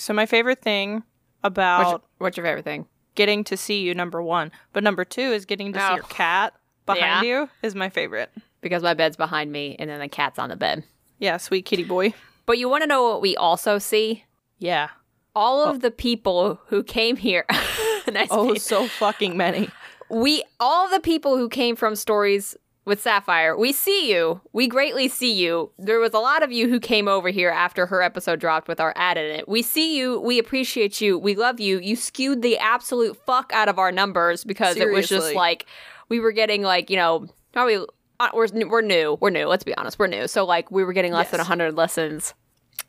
So my favorite thing What's about your, what's your favorite thing? getting to see you, number one, but number two is getting to see Oh. your cat behind Yeah. you is my favorite. Because my bed's behind me and then the cat's on the bed. Yeah, sweet kitty boy. But you want to know what we also see? Yeah. All of oh. the people who came here. nice Oh, baby. so fucking many. we all the people who came from stories with Sapphire, we see you. We greatly see you. There was a lot of you who came over here after her episode dropped with our ad in it. We see you. We appreciate you. We love you. You skewed the absolute fuck out of our numbers because it was just like we were getting like you know probably uh, we're we're new. We're new. Let's be honest. We're new. So like we were getting less than Yes. hundred listens,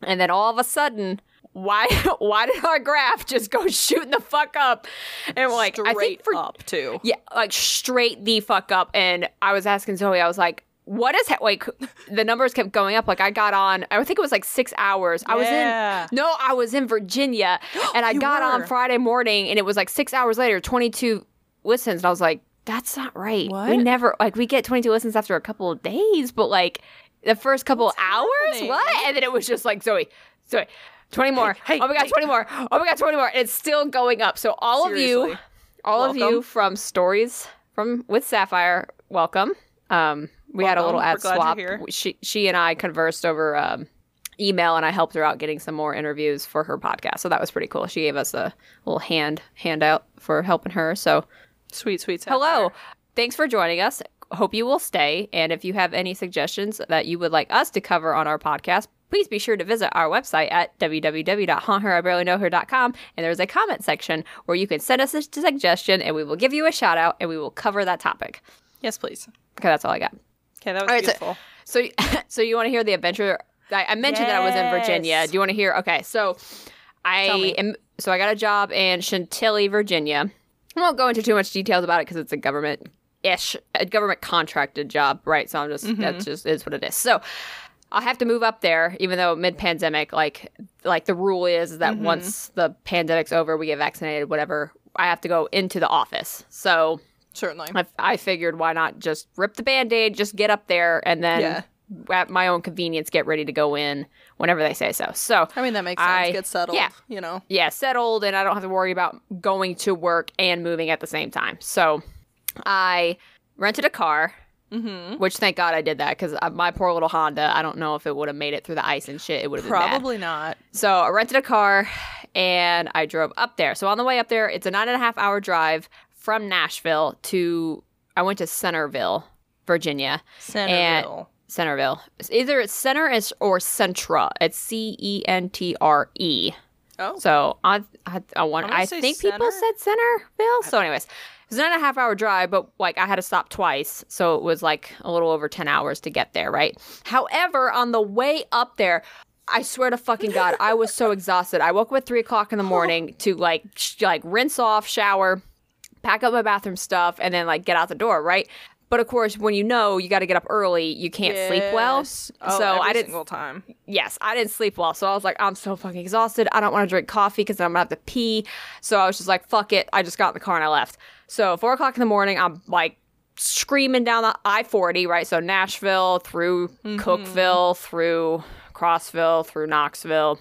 and then all of a sudden. Why? Why did our graph just go shooting the fuck up? And we're like, I think Straight for up too. yeah, like straight the fuck up. And I was asking Zoe, I was like, what is ha-? like the numbers kept going up. Like I got on, I think it was like six hours. I was in no, I was in Virginia, and I got on. Friday morning, and it was like six hours later, twenty two listens. And I was like, that's not right. We never like we get twenty two listens after a couple of days, but like the first couple of hours, happening? what? And then it was just like Zoe, Zoe. 20 more. Hey, oh my god, hey. 20 more. Oh my god, 20 more. And it's still going up. So all of you Seriously. all of you from stories from with Sapphire, welcome. Um, we had a little ad We're swap. She she and I conversed over um, email, and I helped her out getting some more interviews for her podcast. So that was pretty cool. She gave us a little hand handout for helping her. So Sweet, sweet. hello, thanks for joining us. Hope you will stay. And if you have any suggestions that you would like us to cover on our podcast, please be sure to visit our website at www.haunther.I.barely.know.her.com. And there's a comment section where you can send us a suggestion and we will give you a shout out and we will cover that topic. Yes, please. Okay, that's all I got. Okay, that was All right, so- beautiful. So, so you want to hear the adventure? I, I mentioned that I was in Virginia. Do you want to hear? Okay, so I am. So I got a job in Chantilly, Virginia. I won't go into too much details about it because it's a government ish, a government contracted job, right? So I'm just Mm-hmm. that's just is what it is. So I have to move up there, even though mid pandemic, like like the rule is that Mm-hmm. once the pandemic's over, we get vaccinated, whatever. I have to go into the office. So Certainly. I, I figured why not just rip the band-aid just get up there and then Yeah. at my own convenience get ready to go in whenever they say so so I mean, that makes sense. Get settled. yeah. You know. yeah settled and i don't have to worry about going to work and moving at the same time so i rented a car Mm-hmm. which thank god i did that because my poor little honda i don't know if it would have made it through the ice and shit it would have been. Probably not. So I rented a car and I drove up there. So on the way up there, it's a nine and a half hour drive from Nashville to I went to Centreville, Virginia. Centerville. Centerville. Either it's Center or Centra. It's C E N T R E. oh. So I I, I want I say think people Center. said Centerville. So anyways, was not a half hour drive, but like I had to stop twice, so it was like a little over ten hours to get there. Right. However, on the way up there. I swear to fucking God, I was so exhausted. I woke up at three o'clock in the morning to like sh- like rinse off, shower, pack up my bathroom stuff, and then like get out the door, right? But of course, when you know you got to get up early, you can't sleep well. Oh, so I didn't single time. yes, I didn't sleep well. So I was like, I'm so fucking exhausted. I don't want to drink coffee because I'm gonna have to pee. So I was just like, fuck it. I just got in the car and I left. So four o'clock in the morning, I'm like screaming down the I 40, right? So Nashville through mm-hmm. Cookeville, through Crossville, through Knoxville.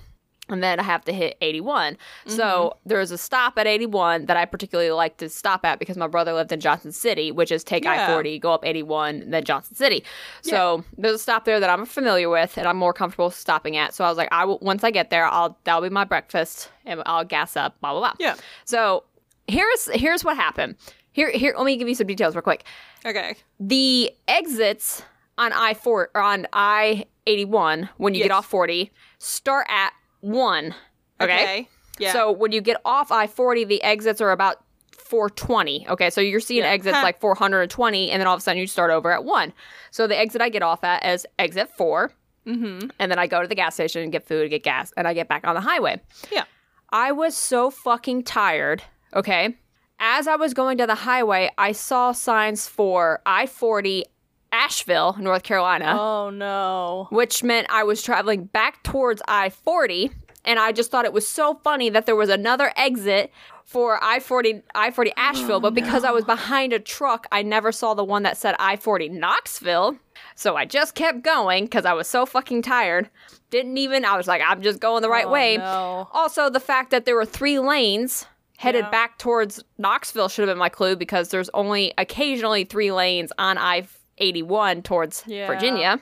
And then I have to hit 81. So mm-hmm. there's a stop at 81 that I particularly like to stop at because my brother lived in Johnson City, which is take Yeah. I 40, go up 81, then Johnson City. So there's a stop there that I'm familiar with and I'm more comfortable stopping at. So I was like, I will, once I get there, I'll that'll be my breakfast and I'll gas up, blah blah blah. Yeah. So here's here's what happened. Here here let me give you some details real quick. Okay. The exits on I four or on I eighty one when you get off forty start at one. Okay. Yeah. So when you get off I forty, the exits are about 420. Okay, so you're seeing Yeah. exits Huh. like 420, and then all of a sudden you start over at one. So the exit I get off at is exit 4 mm-hmm. and then I go to the gas station and get food, get gas, and I get back on the highway. Yeah. I was so fucking tired. Okay. As I was going to the highway, I saw signs for I 40 Asheville, North Carolina, Oh no. which meant I was traveling back towards I 40 and I just thought it was so funny that there was another exit for I forty I forty oh, Asheville, but because I was behind a truck, I never saw the one that said I forty Knoxville. So I just kept going because I was so fucking tired. Didn't even I was like, I'm just going the right Oh, way. no. Also, the fact that there were three lanes headed Yeah. back towards Knoxville should have been my clue because there's only occasionally three lanes on I 81 towards Yeah. Virginia.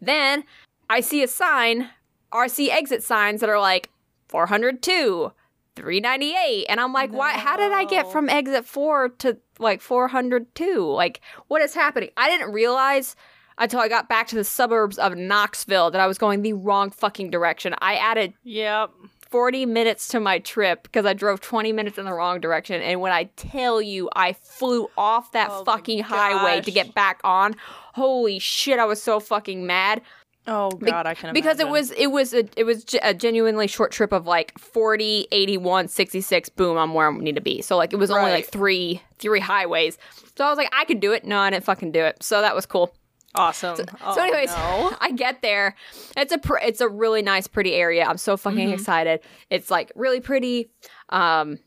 Then I see a sign, RC exit signs that are like 402, 398. And I'm like, why? How did I get from exit four to like 402? Like, what is happening? I didn't realize until I got back to the suburbs of Knoxville that I was going the wrong fucking direction. I added Yep. 40 minutes to my trip because I drove 20 minutes in the wrong direction. And when I tell you I flew off that Oh fucking highway to get back on, holy shit, I was so fucking mad. Oh Be- god, I can because it was it was a, it was a genuinely short trip of like 40 81 66 boom i'm where i need to be. So like it was only like three three highways. So i was like i could do it. No i didn't fucking do it. So that was cool awesome. Oh, so anyways no. i get there it's a pr- it's a really nice pretty area i'm so fucking Mhm. excited it's like really pretty um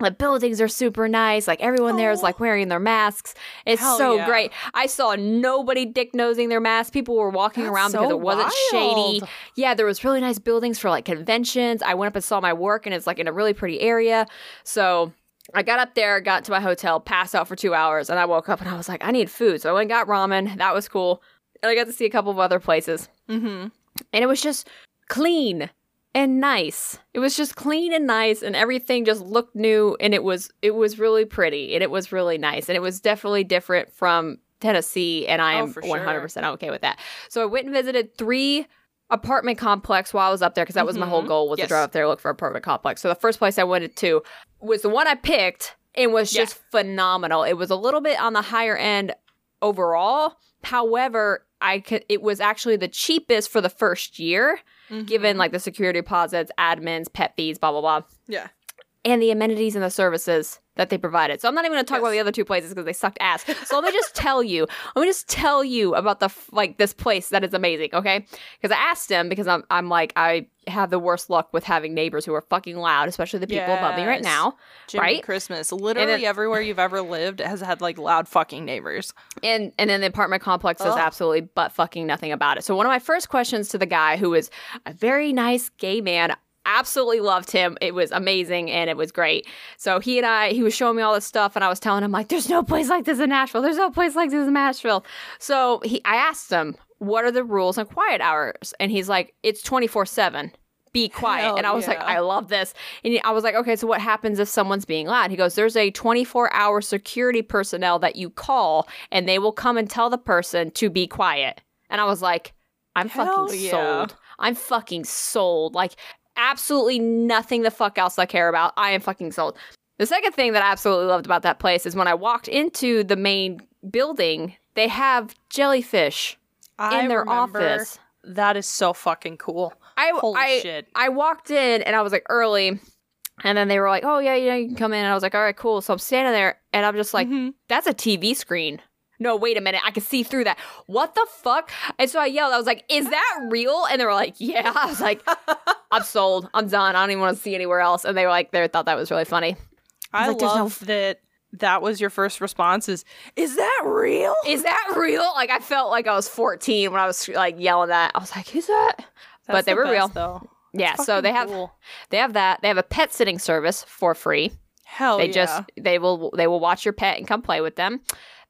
the buildings are super nice. Like everyone there is Oh. like wearing their masks. It's Hell so yeah. great. I saw nobody dick nosing their masks. People were walking That's around because it wasn't shady. Yeah, there was really nice buildings for like conventions. I went up and saw my work, and it's like in a really pretty area. So I got up there, got to my hotel, passed out for two hours, and I woke up and I was like, I need food. So I went and got ramen. That was cool. And I got to see a couple of other places, Mm-hmm. and it was just clean and nice. It was just clean and nice, and everything just looked new, and it was it was really pretty, and it was really nice, and it was definitely different from Tennessee, and I Oh, am for one hundred sure. percent okay with that. So I went and visited three apartment complex while I was up there because that was my whole Mhm. goal was to drive up there look for apartment complex. So the first place I went to was the one I picked and was Yeah. just phenomenal. It was a little bit on the higher end overall. However, I could it was actually the cheapest for the first year, Mm-hmm. given like the security deposits, admins, pet fees, blah blah blah yeah. And the amenities and the services that they provided. So I'm not even going to talk about the other two places because they sucked ass. So let me just tell you. Let me just tell you about the like this place that is amazing, okay? Because I asked him because I'm I'm like I have the worst luck with having neighbors who are fucking loud, especially the people above me right now. Jimmy Right? Christmas. Literally then- everywhere you've ever lived has had like loud fucking neighbors. And and then the apartment complex does absolutely but fucking nothing about it. So one of my first questions to the guy who is a very nice gay man, absolutely loved him. It was amazing and it was great. So he and I he was showing me all this stuff and I was telling him like there's no place like this in Nashville. There's no place like this in Nashville. So he I asked him, "What are the rules on quiet hours?" And he's like, "It's 24/7." Be quiet. Hell and I was like. I love this. And I was like, okay, so what happens if someone's being loud? He goes, there's a 24 hour security personnel that you call and they will come and tell the person to be quiet. And I was like, I'm Hell fucking yeah. sold. I'm fucking sold. Like, absolutely nothing the fuck else I care about. I am fucking sold. The second thing that I absolutely loved about that place is when I walked into the main building, they have jellyfish I in their office. That is so fucking cool. I, Holy I, shit. I walked in and I was like early, and then they were like, "Oh yeah, yeah, you can come in." And I was like, "All right, cool." So I'm standing there, and I'm just like, Mhm. "That's a TV screen." No, wait a minute, I can see through that. What the fuck? And so I yelled. I was like, "Is that real?" And they were like, "Yeah." I was like, "I'm sold. I'm done. I don't even want to see anywhere else." And they were like, they thought that was really funny. I like, there's no- love that that was your first response is, is that real? Is that real? Like I felt like I was 14 when I was like yelling that. I was like, "Who's that?" but they the were best, real. though. Yeah. So they have cool. they have that. They have a pet sitting service for free. Hell they yeah. just they will they will watch your pet and come play with them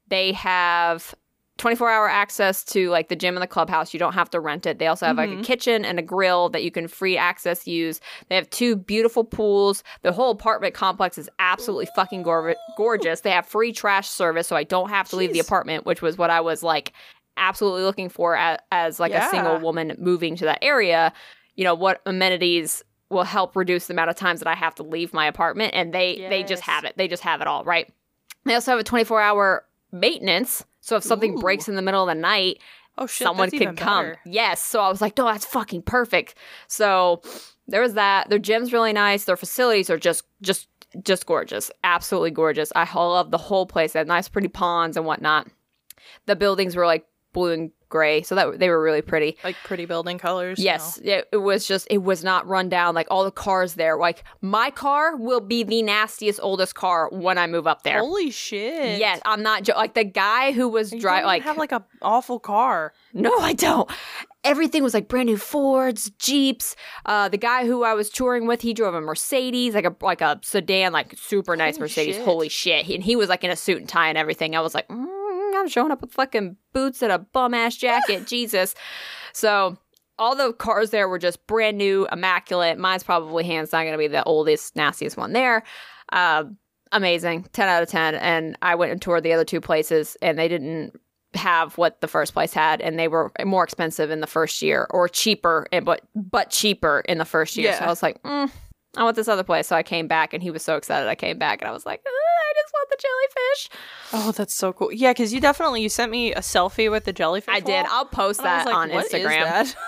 they have 24 hour access to like the gym and the clubhouse. You don't have to rent it. They also have like a Mhm. kitchen and a grill that you can free access use. They have two beautiful pools. The whole apartment complex is absolutely fucking gor- gorgeous. They have free trash service so i don't have to leave the apartment which was what i was like absolutely looking for as, as like a single woman moving to that area. You know what amenities will help reduce the amount of times that I have to leave my apartment and they they just have it. They just have it all, right? They also have a 24-hour maintenance. So if something Ooh. breaks in the middle of the night, oh shit, someone can come. better. Yes. So I was like, "Oh, that's fucking perfect." So there was that. Their gym's really nice. Their facilities are just just just gorgeous. Absolutely gorgeous. I love the whole place. They had nice pretty ponds and whatnot. The buildings were like blue and gray. So that they were really pretty. Like pretty building colors. Yes, it, it was just it was not run down like all the cars there. Like my car will be the nastiest oldest car when I move up there. Holy shit. Yes, I'm not jo- like the guy who was driving like have like a awful car. no, I don't. Everything was like brand new Fords, Jeeps. Uh, the guy who I was touring with, he drove a Mercedes, like a like a sedan, like super nice Holy Mercedes. shit. Holy shit! and he was like in a suit and tie and everything. I was like, mm, I'm showing up with fucking boots and a bum ass jacket. Jesus. So all the cars there were just brand new, immaculate. Mine's probably hands down going to be the oldest, nastiest one there. Uh, amazing, ten out of ten. And I went and toured the other two places, and they didn't have what the first place had, and they were more expensive in the first year, or cheaper, and but but cheaper in the first year. So I was like, mm, I want this other place. So I came back, and he was so excited. I came back, and I was like, "Uh, I just want the jellyfish. Oh, that's so cool. Yeah, because you definitely you sent me a selfie with the jellyfish. I did. I'll post and that like, on "What is Instagram. that?"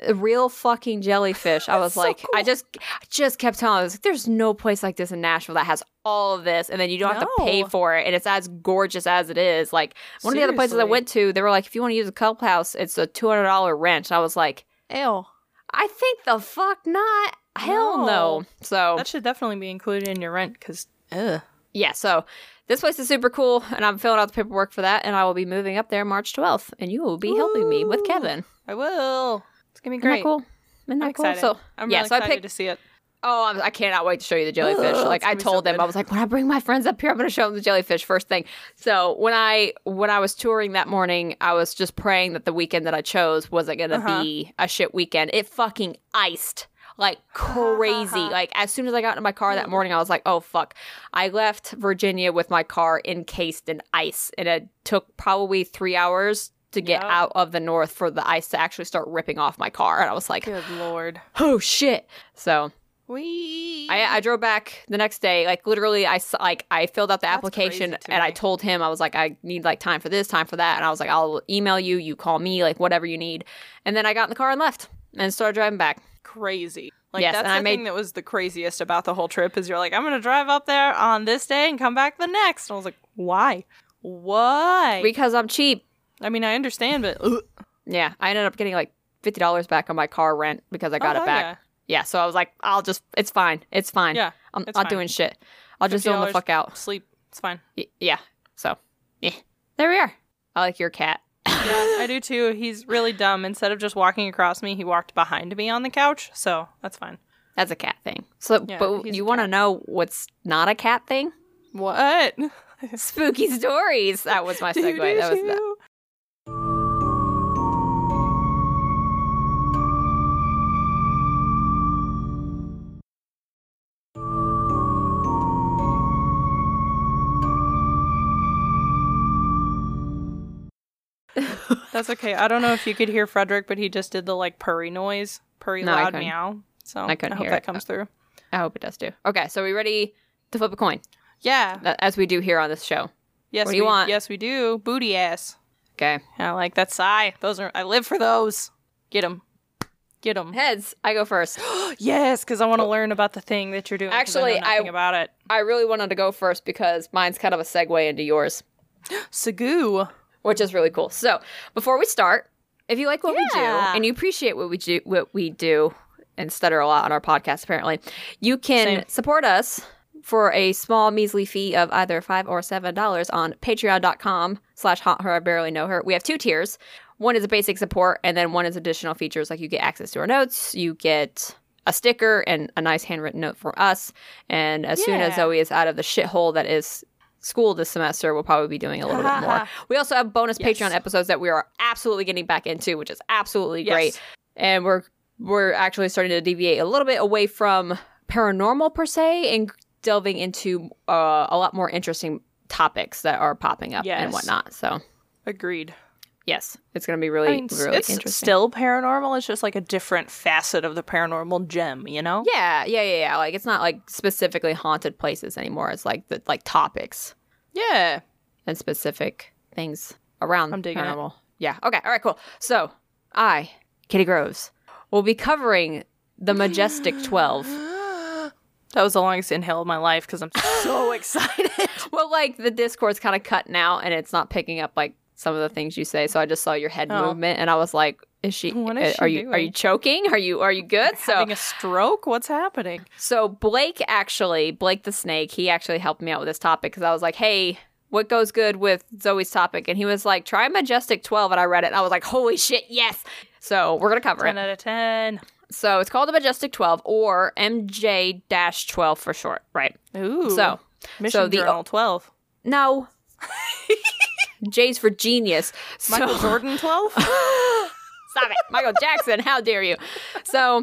real fucking jellyfish. I was So like, I just, I just kept telling. I was like, there's no place like this in Nashville that has all of this, and then you don't have to pay for it, and it's as gorgeous as it is. Like one of the other places I went to, they were like, if you want to use a clubhouse, it's a two hundred dollar rent. I was like, Ew. I think the fuck not. Hell no. No. So That should definitely be included in your rent because, yeah, so this place is super cool, and I'm filling out the paperwork for that, and I will be moving up there March 12th, and you will be helping me with Kevin. I will. It's gonna be Isn't great. that cool? Isn't I'm cool? excited. So I'm yeah, really so I excited picked to see it. Oh, I'm, I cannot wait to show you the jellyfish. Ugh, like I gonna so told them, good. I was like, when I bring my friends up here, I'm going to show them the jellyfish first thing. So when I when I was touring that morning, I was just praying that the weekend that I chose wasn't going to Uh-huh. be a shit weekend. It fucking iced like crazy. Uh-huh. like as soon as I got in my car that mm. morning, I was like, oh fuck. I left Virginia with my car encased in ice, and it took probably three hours to get Yep. out of the north for the ice to actually start ripping off my car. And I was like, Good lord. oh shit. So We. I, I drove back the next day. Like literally, I like I filled out the That's application and I told him I was like I need like time for this, time for that, and I was like I'll email you, you call me, like whatever you need. And then I got in the car and left and started driving back. crazy. Like Yes, that's and the I made- thing that was the craziest about the whole trip is you're like, I'm gonna drive up there on this day and come back the next. And I was like, why? Why? Because I'm cheap. I mean, I understand, but ugh. Yeah, I ended up getting like fifty dollars back on my car rent because I got Oh, it back. Yeah. yeah. so I was like, I'll just, it's fine, it's fine. Yeah, I'm not fine. doing shit. I'll just zone the fuck out. Sleep. It's fine. Y- yeah. So, yeah, there we are. I like your cat. Yeah, I do too. He's really dumb. Instead of just walking across me, he walked behind me on the couch. So that's fine. That's a cat thing. So, Yeah, but you want to know what's not a cat thing? What? Spooky stories. That was my segue. That was the, That's okay. I don't know if you could hear Frederick, but he just did the like purry noise, purry No, loud meow. So I couldn't hope hear that it. comes through. I hope it does too. Okay, so we ready to flip a coin, Yeah. uh, as we do here on this show. Yes. What do you we, want? Yes, we do. Booty ass. Okay, I like that sigh. Those are. I live for those. Get them. Get them. heads. I go first. yes, because I want to learn about the thing that you're doing. Actually, I I- about it. I really wanted to go first because mine's kind of a segue into yours, Sagoo. Which is really cool. So before we start, if you like what we do and you appreciate what we do, what we do, and stutter a lot on our podcast, apparently, you can Same. support us for a small measly fee of either five or seven dollars on patreon.com slash haunt her i barely know her we have two tiers one is a basic support and then one is additional features like you get access to our notes you get a sticker and a nice handwritten note from us and as soon as zoe is out of the shithole that is school this semester we'll probably be doing a little bit more we also have bonus Yes. patreon episodes that we are absolutely getting back into which is absolutely Yes. great and we're we're actually starting to deviate a little bit away from paranormal per se and delving into uh, a lot more interesting topics that are popping up and whatnot. So Agreed. Yes, it's going to be really I mean, really it's interesting. still paranormal. It's just like a different facet of the paranormal gem. You know? yeah, yeah, yeah, yeah. Like it's not like specifically haunted places anymore. It's like the like topics Yeah. and specific things around I'm digging it. paranormal. Yeah. Okay. All right. Cool. So I, Kitty Groves, will be covering the Majestic Twelve. That was the longest inhale of my life because I'm so excited. well, like the Discord's kind of cutting out and it's not picking up like some of the things you say. So I just saw your head Oh. movement, and I was like, "Is she? What is uh, she are you? Are you choking? Are you? Are you good?" So Having a stroke? What's happening? so Blake actually, Blake the snake, he actually helped me out with this topic because I was like, "Hey, what goes good with Zoe's topic?" And he was like, "Try Majestic 12." And I read it, and I was like, "Holy shit, yes!" So we're gonna cover it. 10 out of 10. So it's called the Majestic 12 or MJ-12 for short, right? Ooh. So Mission so the- Journal 12. no. J's for genius. Michael Jordan 12? Stop it. Michael Jackson, how dare you? So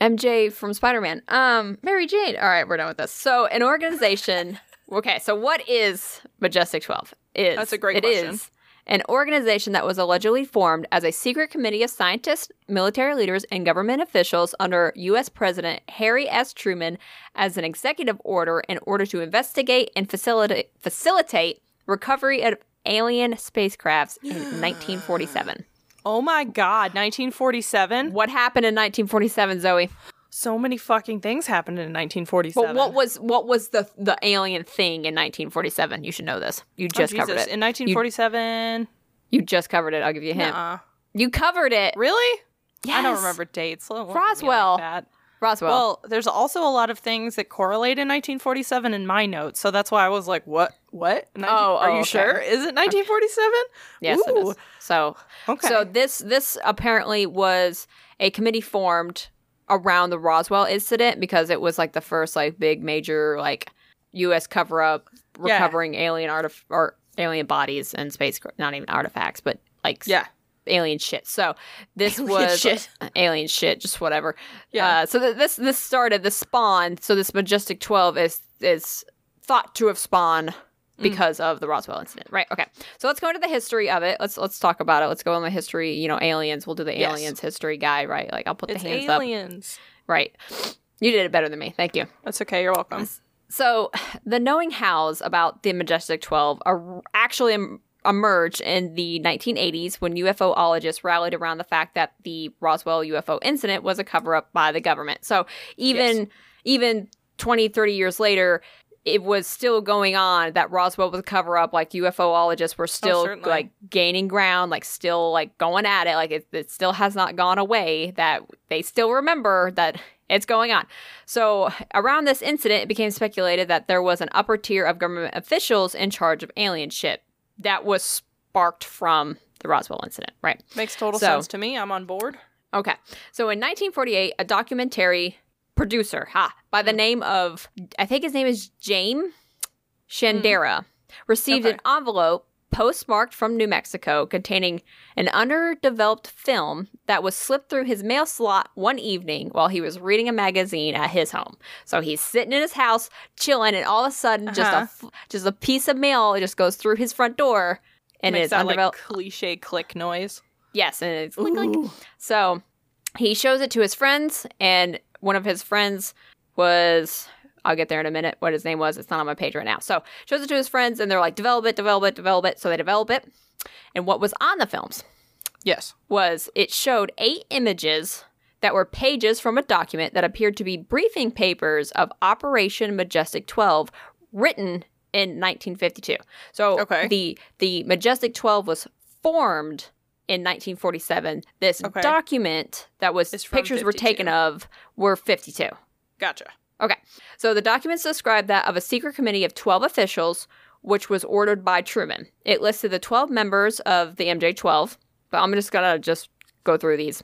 MJ from Spider-Man. Um, Mary Jane. All right, we're done with this. So an organization Okay, so what is Majestic 12? Is That's a great It question. is an organization that was allegedly formed as a secret committee of scientists, military leaders, and government officials under U.S. President Harry S. Truman as an executive order in order to investigate and facilitate facilitate recovery of alien spacecrafts in 1947. oh my god, 1947? What happened in 1947, Zoe? So many fucking things happened in 1947. But what was what was the the alien thing in 1947? You should know this. You Oh, just covered it. In 1947? You just covered it. I'll give you a hint. Nuh-uh. You covered it. Really? Yes. I don't remember dates. Look like Roswell. Well, there's also a lot of things that correlate in 1947 in my notes, so that's why I was like, "What? What? 19 Oh, are oh, you okay. sure? Is it 1947?" yes, it Ooh. is. So Okay. so this this apparently was a committee formed around the Roswell incident because it was like the first like big major like U.S. cover up Yeah. recovering alien artif- or alien bodies and space not even artifacts but like yeah. Alien shit. So this Alien was shit. alien shit, just whatever. Yeah. Uh, so th- this this started the spawn. So this majestic twelve is is thought to have spawned Mm. because of the Roswell incident, right? Okay. So let's go into the history of it. Let's let's talk about it. Let's go on the history. You know, aliens. We'll do the Yes. aliens history guy, right? Like I'll put It's the hands up, aliens. right? You did it better than me. Thank you. That's okay. You're welcome. So, the knowing hows about the Majestic 12 are actually em- emerged in the 1980s when UFOologists rallied around the fact that the Roswell UFO incident was a cover up by the government. So, even even 20, 30 years later, it was still going on that Roswell was a cover up. Like UFOologists were still oh, certainly. like gaining ground, like still like going at it. Like it, it still has not gone away. That they still remember that it's going on. So around this incident, it became speculated that there was an upper tier of government officials in charge of alien shit that was sparked from the Roswell incident, right? Makes total So- sense to me. I'm on board. Okay. So in 1948, a documentary producer, ha, by Hmm. the name of, I think his name is James Shandera, received Okay. an envelope postmarked from New Mexico containing an underdeveloped film that was slipped through his mail slot one evening while he was reading a magazine at his home. So he's sitting in his house chilling, and all of a sudden, just a Uh-huh. f- just a piece of mail just goes through his front door, and Makes it's that like cliche click noise. yes, and it's clink, clink. So he shows it to his friends, and one of his friends was I'll get there in a minute what his name was. It's not on my page right now. So shows it to his friends, and they're like, develop it, develop it, develop it. So they develop it. And what was on the films Yes. was it showed eight images that were pages from a document that appeared to be briefing papers of Operation Majestic 12 written in 1952. So Okay. the the Majestic 12 was formed in 1947. This Okay. document that was pictures were taken of were 52. Gotcha. Okay. So the documents describe that of a secret committee of 12 officials, which was ordered by Truman. It listed the 12 members of the MJ 12, but I'm just going to just go through these.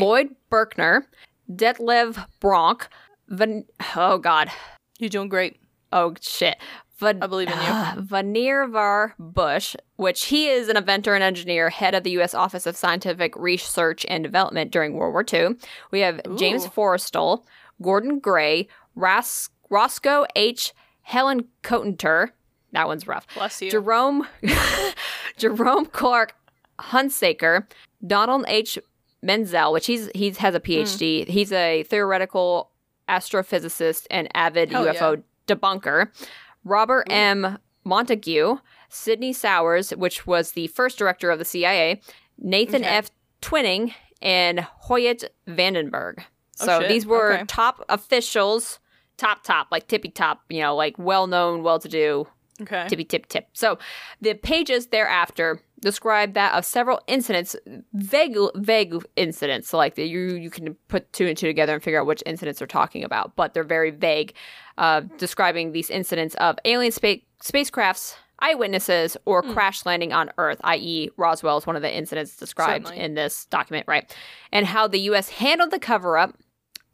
Lloyd Berkner, Detlev Bronk, Van- oh God, You're doing great. oh shit. Van- I believe in you. Vanirvar Bush, which he is an inventor and engineer, head of the U.S. Office of Scientific Research and Development during World War II. We have James Forrestal, Gordon Gray, Ras- Roscoe H. Helen Cotenter. That one's rough. Bless you. Jerome Jerome Clark Hunsaker, Donald H. Menzel, which he's he has a hmm. PhD. He's a theoretical astrophysicist and avid Hell UFO debunker. Robert M. Montague, Sidney Souers, which was the first director of the CIA, Nathan Okay. F. Twinning, and Hoyt Vandenberg. Oh, So these were Okay. top officials, top top, like tippy top, you know, like well known, well to do Okay. tippy tip tip. So the pages thereafter describe that of several incidents, vague vague incidents. So like the, you you can put two and two together and figure out which incidents they're talking about, but they're very vague, uh, describing these incidents of alien space spacecrafts. Eyewitnesses or crash landing on Earth, i.e., Roswell is one of the incidents described Certainly. in this document, right? And how the U.S. handled the cover up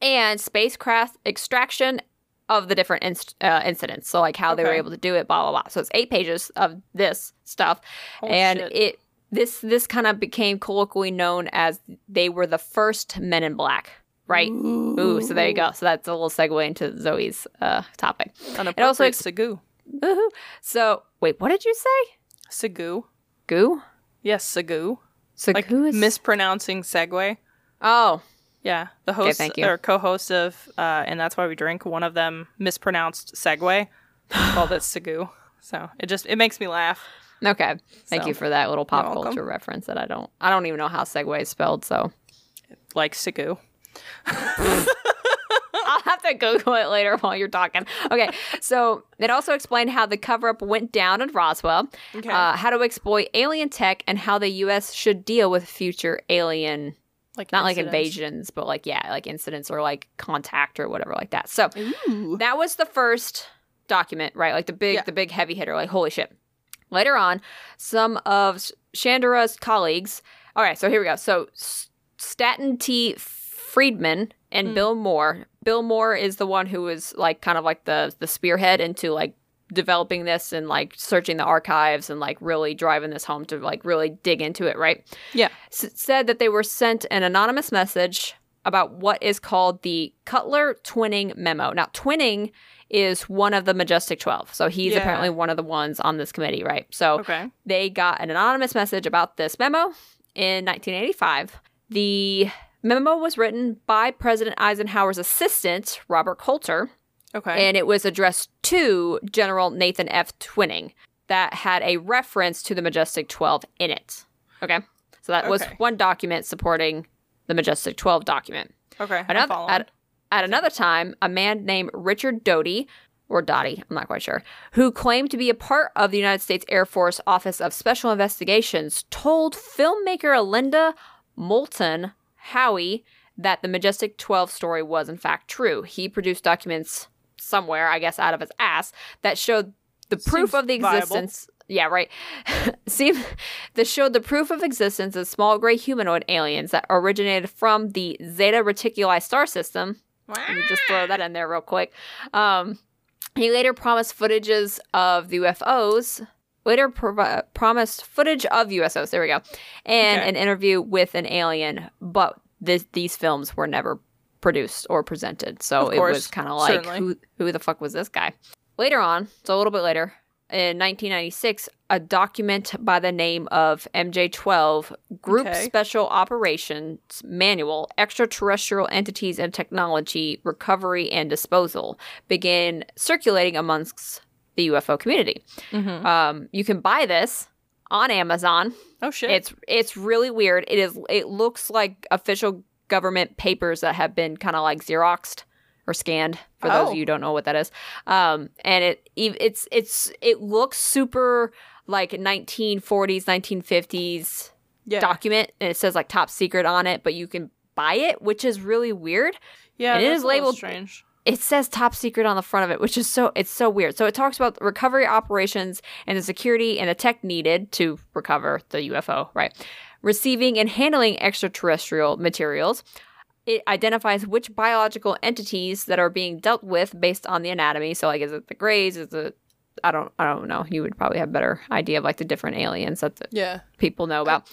and spacecraft extraction of the different inst- uh, incidents. So, like how they were able to do it, blah blah blah. So it's eight pages of this stuff, Oh, and shit. it this this kind of became colloquially known as they were the first Men in Black. Right. Ooh, so there you go. So that's a little segue into Zoe's uh, topic. It also ex-. Woohoo. So wait, what did you say? Sagoo. Goo? Yes, Sagoo. So Like is mispronouncing segue. oh Yeah, the host thank you. or co-host of uh, and that's why we drink. One of them mispronounced segue, called it Sagoo. So it just it makes me laugh. okay. Thank So, you for that little pop culture reference that I don't I don't even know how segue is spelled. So Like Sagoo. I'll have to Google it later while you're talking. Okay, so it also explained how the cover up went down in Roswell, Okay. uh, how to exploit alien tech, and how the U.S. should deal with future alien, Like not like invasions, but like, yeah, like incidents or like contact or whatever like that. So Ooh. that was the first document, right? Like the big, Yeah. the big heavy hitter, like, holy shit. Later on, some of Shandera's colleagues, all right, so here we go. So Stanton T. Friedman and Mm. Bill Moore. Bill Moore is the one who was like kind of like the the spearhead into like developing this and like searching the archives and like really driving this home to like really dig into it, right? Yeah. S- said that they were sent an anonymous message about what is called the Cutler Twinning Memo. Now, twinning is one of the Majestic 12. So he's Yeah. apparently one of the ones on this committee, right? So Okay. they got an anonymous message about this memo in 1985. The memo was written by President Eisenhower's assistant, Robert Coulter, Okay. and it was addressed to General Nathan F. Twinning that had a reference to the Majestic 12 in it. Okay? So that was one document supporting the Majestic 12 document. okay. Another, at, at another time, a man named Richard Doty, or Dottie, I'm not quite sure, who claimed to be a part of the United States Air Force Office of Special Investigations, told filmmaker Linda Moulton Howie that the Majestic 12 story was in fact true. He produced documents somewhere, I guess out of his ass, that showed the proof Seems of the viable. existence. Yeah, right. See, this showed the proof of existence of small gray humanoid aliens that originated from the Zeta Reticuli star system. Let me just throw that in there real quick. Um, he later promised footages of the UFOs. Later provi- promised footage of USOs. There we go, and Okay. an interview with an alien. But this, these films were never produced or presented, so it was kind of like certainly. who who the fuck was this guy? Later on, so a little bit later, in 1996, a document by the name of MJ12 Group Okay. Special Operations Manual Extraterrestrial Entities and Technology Recovery and Disposal began circulating amongst the UFO community. Mhm. Um, you can buy this on Amazon. Oh shit. It's it's really weird. It is it looks like official government papers that have been kind of like xeroxed or scanned for those Oh. of you who don't know what that is. Um, and it it's it's it looks super like 1940s 1950s yeah. document and it says like top secret on it, but you can buy it, which is really weird. yeah. it is labeled- strange. It says top secret on the front of it, which is so it's so weird. So it talks about the recovery operations and the security and the tech needed to recover the UFO, right? Receiving and handling extraterrestrial materials. It identifies which biological entities that are being dealt with based on the anatomy. So like is it the grays? Is it I don't I don't know. You would probably have a better idea of like the different aliens that the Yeah. people know about.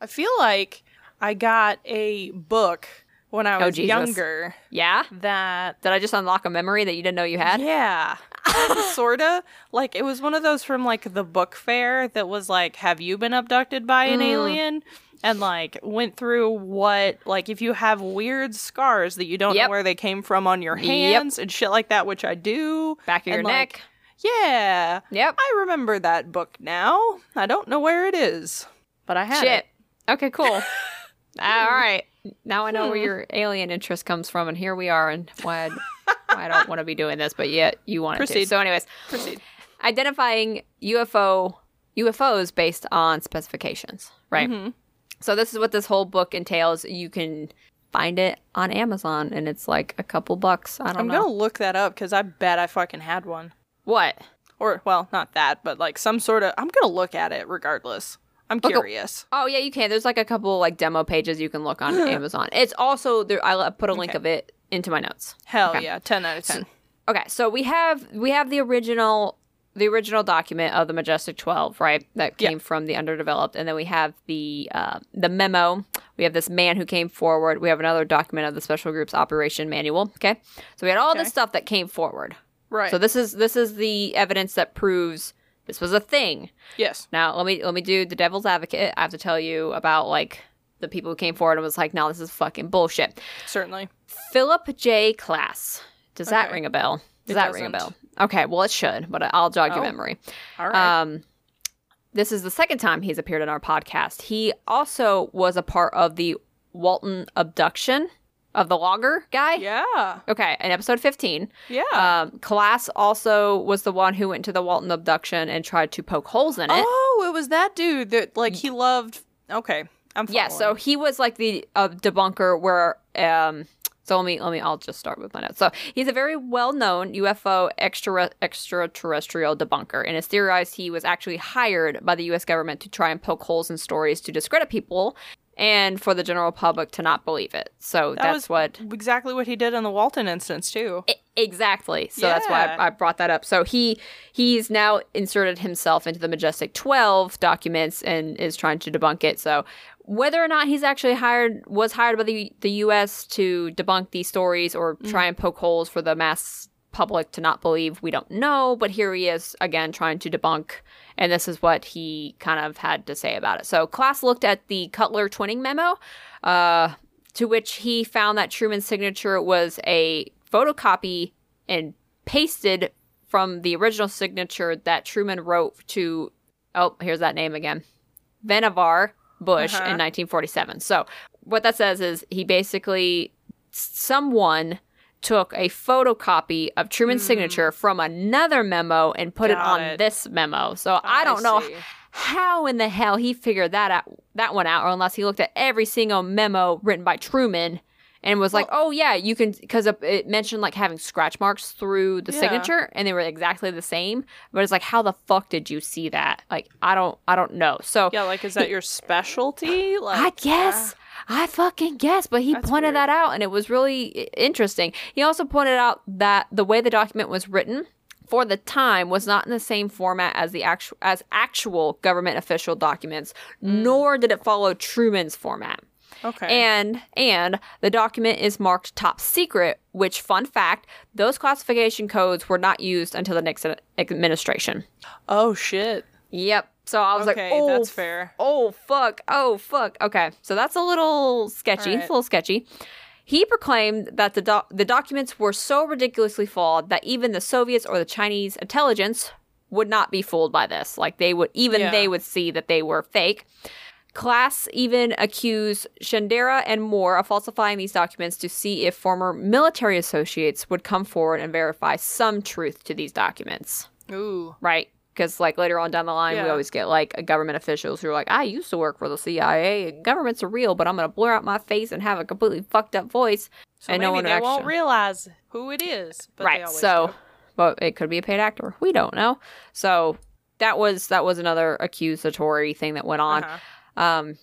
I feel like I got a book when I Oh, was Jesus. younger Yeah? that Did I just unlock a memory that you didn't know you had? Yeah. sorta. Like it was one of those from like the book fair that was like, Have you been abducted by an Mm. alien? And like went through what like if you have weird scars that you don't Yep. know where they came from on your Yep. hands and shit like that, which I do. Back of your And, like, neck. Yeah. Yep. I remember that book now. I don't know where it is. But I had Shit. it. Okay, cool. All right. Now I know where Hmm. your alien interest comes from, and here we are, and why I, why I don't want to be doing this, but yet you want to. Proceed. So, anyways, Proceed. identifying UFO UFOs based on specifications, right? Mhm. So this is what this whole book entails. You can find it on Amazon, and it's like a couple bucks. I don't I'm know gonna look that up because I bet I fucking had one. what. Or well, not that, but like some sort of. I'm gonna look at it regardless. I'm Okay. curious. Oh yeah, you can. There's like a couple like demo pages you can look on Amazon. It's also there. I put a link Okay. of it into my notes. Hell Okay. yeah, ten out of ten. Okay, so we have we have the original the original document of the Majestic 12, right? That Yeah. came from the underdeveloped, and then we have the uh, the memo. We have this man who came forward. We have another document of the special group's operation manual. Okay, so we had all Okay. this stuff that came forward. Right. So this is this is the evidence that proves this was a thing. yes. Now let me let me do the devil's advocate. I have to tell you about like the people who came forward and was like, "No, this is fucking bullshit." Certainly. Philip J. Klass. Does that ring a bell? Does It that ring a bell? Okay, well it should, but I'll jog your Oh. memory. All right. Um, this is the second time he's appeared on our podcast. He also was a part of the Walton abduction of the logger guy. yeah. Okay, in episode 15. Yeah. Um, Klass also was the one who went to the Walton abduction and tried to poke holes in it. oh, it was that dude that like he loved. Okay. I'm. yeah, so he was like the uh, debunker where um so let me let me I'll just start with my notes. So he's a very well known UFO extra extraterrestrial debunker, and it's theorized he was actually hired by the U.S. government to try and poke holes in stories to discredit people and for the general public to not believe it. So That that's was what exactly what he did in the Walton instance too. I- exactly. So that's why I, I brought that up. So he he's now inserted himself into the Majestic 12 documents and is trying to debunk it. So whether or not he's actually hired was hired by the the US to debunk these stories or try mm. and poke holes for the mass public to not believe, we don't know, but here he is again trying to debunk and this is what he kind of had to say about it. So Klass looked at the Cutler twinning memo uh to which he found that Truman's signature was a photocopy and pasted from the original signature that Truman wrote to, oh, here's that name again, Vannevar Bush Uh-huh. in 1947. So what that says is he basically, someone took a photocopy of Truman's signature from another memo and put it Hmm. On it. this memo. So I don't know how in the hell he figured that out that one out or unless he looked at every single memo written by Truman and was like, "Oh yeah, you can cuz it mentioned like having scratch marks through the Yeah. signature and they were exactly the same." But it's like, "How the fuck did you see that?" Like, I don't I don't know. So Yeah, like is that your specialty? Like I guess. I fucking guess, but he That's pointed weird. that out and it was really interesting. He also pointed out that the way the document was written for the time was not in the same format as the actual as actual government official documents, Mm. nor did it follow Truman's format. okay. And and the document is marked top secret, which fun fact, those classification codes were not used until the Nixon administration. oh shit. Yep. So I was Okay, like, oh, that's fair. Oh fuck! Oh fuck! Okay, so that's a little sketchy. Alright. It's a little sketchy. He proclaimed that the doc- the documents were so ridiculously flawed that even the Soviets or the Chinese intelligence would not be fooled by this. Like they would, even Yeah. they would see that they were fake. Klass even accused Shandera and Moore of falsifying these documents to see if former military associates would come forward and verify some truth to these documents Ooh. right? Because like later on down the line, we always get like government officials who are like, "I used to work for the CIA. and Governments are real, but I'm gonna blur out my face and have a completely fucked up voice." So And maybe no one they won't realize who it is. Right. So, do. but it could be a paid actor. We don't know. So that was that was another accusatory thing that went on. Uh-huh. Um,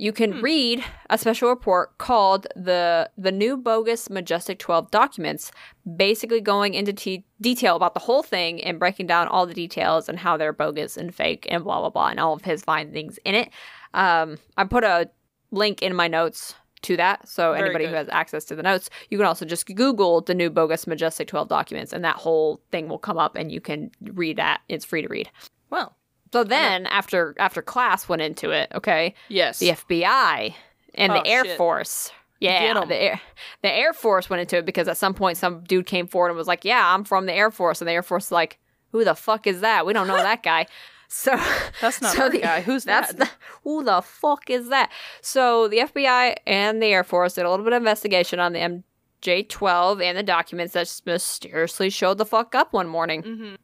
you can Hmm. read a special report called the the new bogus Majestic 12 documents, basically going into te- detail about the whole thing and breaking down all the details and how they're bogus and fake and blah blah blah and all of his findings in it. Um, I put a link in my notes to that, so Very anybody who has access to the notes, you can also just Google the new bogus Majestic 12 documents, and that whole thing will come up, and you can read that. It's free to read. Well, So then, after after Klass went into it, okay, yes. the FBI and Oh, the Air shit. Force. Yeah, the Air the Air Force went into it because at some point some dude came forward and was like, "Yeah, I'm from the Air Force," and the Air Force was like, "Who the fuck is that? We don't know that guy." So That's not so the- guy. Who's that? the, who the fuck is that? So the FBI and the Air Force did a little bit of investigation on the MJ12 and the documents that mysteriously showed the fuck up one morning. hmm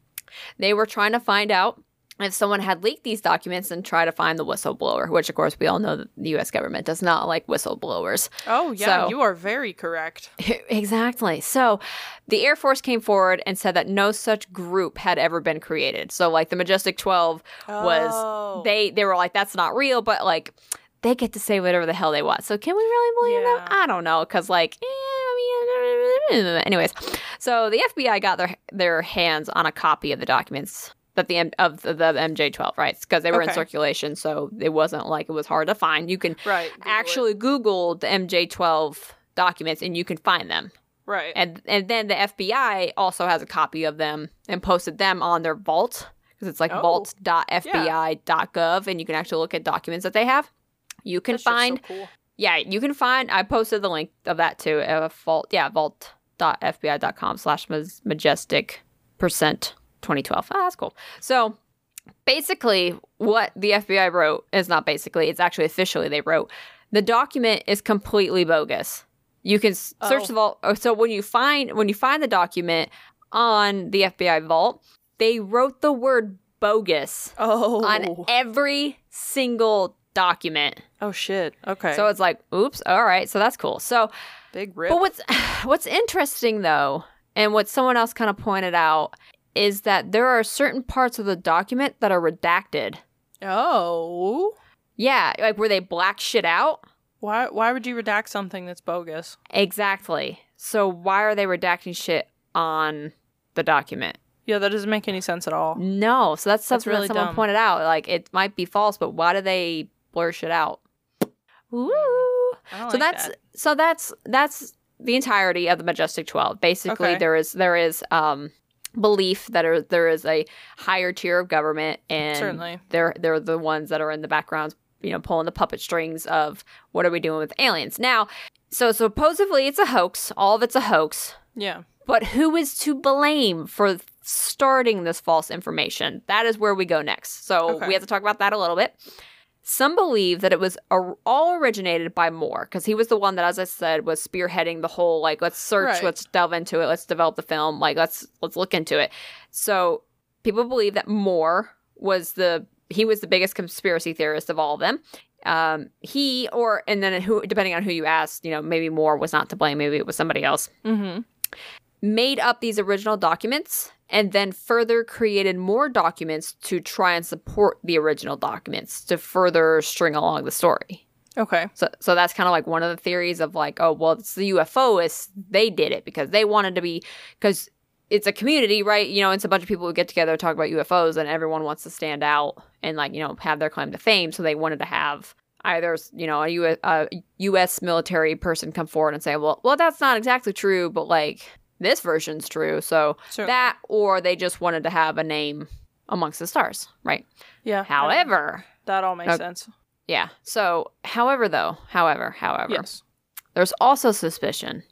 They were trying to find out if someone had leaked these documents and try to find the whistleblower, which of course we all know that the US government does not like whistleblowers. Oh, yeah, So- you are very correct. exactly. So the Air Force came forward and said that no such group had ever been created. So like the Majestic 12 was Oh. they they were like that's not real, but like they get to say whatever the hell they want. So can we really believe them? I don't know cuz like eh, I mean anyways. So the FBI got their their hands on a copy of the documents that the of the, the MJ12, right? Because they were in circulation, so it wasn't like it was hard to find. You can Right. Google it. actually Google the MJ12 documents and you can find them. Right. And and then the FBI also has a copy of them and posted them on their vault because it's like Oh. vault.fbi.gov and you can actually look at documents that they have. You can That's just so find cool. yeah, you can find I posted the link of that too. Uh, vault yeah, vault.fbi.com slash majestic percent 2012. Oh, ah, that's cool. So basically what the FBI wrote is not basically, it's actually officially they wrote the document is completely bogus. You can search Oh. the vault. So when you find when you find the document on the FBI vault, they wrote the word bogus Oh. on every single document. oh shit. Okay. So it's like, oops, all right, so that's cool. So big rip. but what's what's interesting though, and what someone else kind of pointed out is that there are certain parts of the document that are redacted. oh. Yeah, like where they black shit out. Why why would you redact something that's bogus? Exactly. So why are they redacting shit on the document? Yeah, that doesn't make any sense at all. No. So that's something really that someone dumb. pointed out. Like it might be false, but why do they blur shit out? Ooh. I don't so like that's that. so that's that's the entirety of the majestic 12 basically Okay. there is there is um belief that are, there is a higher tier of government and Certainly. they're they're the ones that are in the background you know pulling the puppet strings of what are we doing with aliens now so supposedly it's a hoax all of it's a hoax Yeah. but who is to blame for starting this false information? That is where we go next. So Okay. we have to talk about that a little bit. Some believe that it was a- all originated by Moore because he was the one that, as I said, was spearheading the whole like let's search, Right. let's delve into it, let's develop the film, like let's let's look into it. So people believe that Moore was the he was the biggest conspiracy theorist of all of them. Um, he or and then who depending on who you asked, you know, maybe Moore was not to blame, maybe it was somebody else Mm-hmm. Made up these original documents and then further created more documents to try and support the original documents to further string along the story. Okay. So, so that's kind of like one of the theories of like, oh, well, it's the UFOists. They did it because they wanted to be, because it's a community, right? You know, it's a bunch of people who get together talk about UFOs, and everyone wants to stand out and like, you know, have their claim to fame. So they wanted to have either, you know, a US, a U.S. military person come forward and say, well, well, that's not exactly true, but like this version's true. So Certainly. that, or they just wanted to have a name amongst the stars, right? Yeah. However, that all makes Okay. sense. yeah. So, however, though, however, however, Yes. there's also suspicion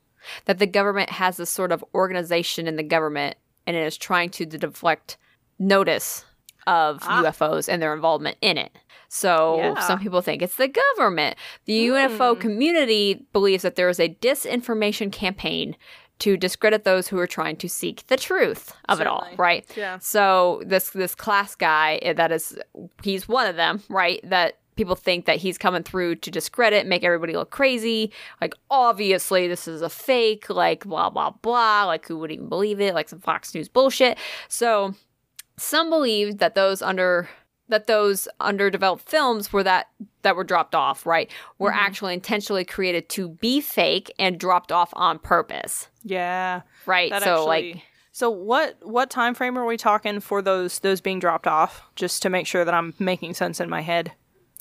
that the government has this sort of organization in the government and it is trying to deflect notice of Ah. UFOs and their involvement in it. So Yeah. some people think it's the government. The UFO Hmm. community believes that there is a disinformation campaign to discredit those who are trying to seek the truth of it all, right? Yeah. So this this Klass guy eh, that is he's one of them, right? That people think that he's coming through to discredit, make everybody look crazy. Like obviously this is a fake, like blah blah blah. Like who would even believe it? Like some Fox News bullshit. So some believe that those under that those underdeveloped films were that that were dropped off, right? Were Mhm. actually intentionally created to be fake and dropped off on purpose. Yeah. Right. That so actually, like So what what time frame are we talking for those those being dropped off? Just to make sure that I'm making sense in my head.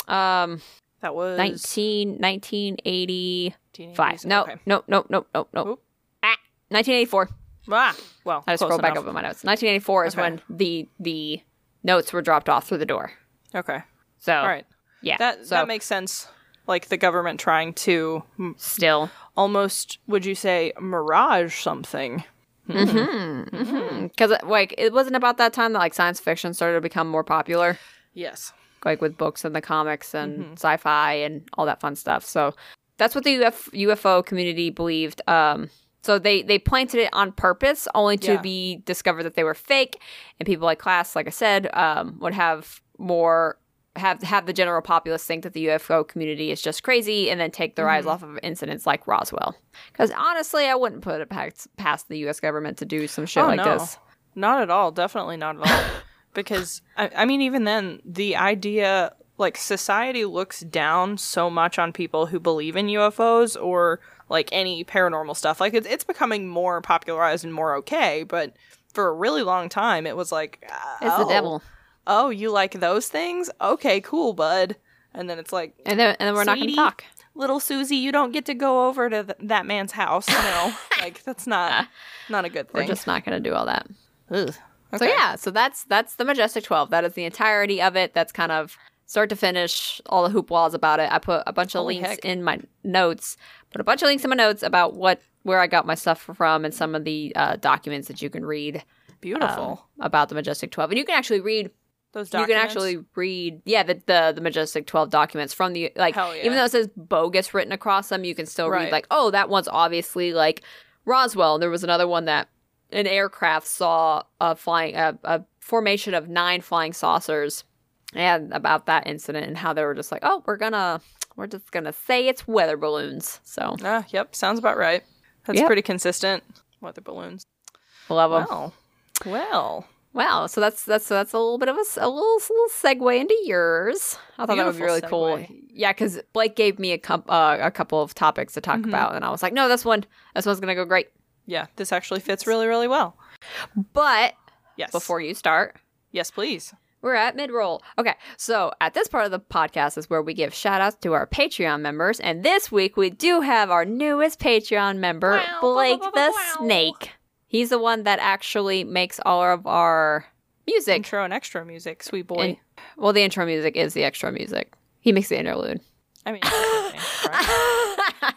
um That was 19, 1985. 1980s. No, Okay. no, no, no, no, no. Oop. Ah, 1984. Ah, well, I just scrolled back up in my notes. 1984 is when the the notes were dropped off through the door. Okay. So, All right. yeah. That so that makes sense. Like the government trying to still. almost, would you say, mirage something? Because, like, it wasn't about that time that, like, science fiction started to become more popular, Yes. like, with books and the comics and Mm-hmm. sci fi and all that fun stuff. So, that's what the UF- UFO community believed. Um, So they they planted it on purpose, only to Yeah. be discovered that they were fake, and people like Klass, like I said, um, would have more have have the general populace think that the UFO community is just crazy, and then take their eyes off of incidents like Roswell. Because honestly, I wouldn't put it past, past the U.S. government to do some shit Oh, like no. this. Not at all. Definitely not at all. because I, I mean, even then, the idea like society looks down so much on people who believe in UFOs or like any paranormal stuff. Like it's it's becoming more popularized and more okay, but for a really long time, it was like uh, It's the oh, devil, Oh, you like those things? Okay, cool, bud. And then it's like, and then and then we're not going to talk. little Susie, you don't get to go over to th- that man's house. No, like that's not not a good thing. We're just not going to do all that. Ugh. So yeah, so that's that's the Majestic 12. That is the entirety of it. That's kind of start to finish all the hooplas about it. I put a bunch of Holy links heck. in my notes. Put a bunch of links in my notes about what where I got my stuff from and some of the uh, documents that you can read um, Beautiful. about the Majestic 12. And you can actually read Those Documents? you can actually read yeah the, the the majestic 12 documents from the like yeah. even though it says bogus written across them you can still read like oh that one's obviously like roswell and there was another one that an aircraft saw a flying a, a formation of nine flying saucers and about that incident and how they were just like oh we're gonna we're just gonna say it's weather balloons so Ah, yep, sounds about right. That's Yep. pretty consistent. Weather balloons. love them Well, well. Wow, so that's that's so that's a little bit of a little little segue into yours. I thought that would be really Beautiful cool. Yeah, because Blake gave me a com- uh, a couple of topics to talk Mhm. about, and I was like, no, this one this one's gonna go great. Yeah, this actually fits really, really well. But Yes. before you start, Yes, please. We're at mid roll. Okay, so at this part of the podcast is where we give shout outs to our Patreon members, and this week we do have our newest Patreon member, Wow, Blake wow, wow, the wow. Snake. He's the one that actually makes all of our music Intro and extra music, sweet boy. And- well, the intro music is the extra music. He makes the interlude. I mean, okay, right?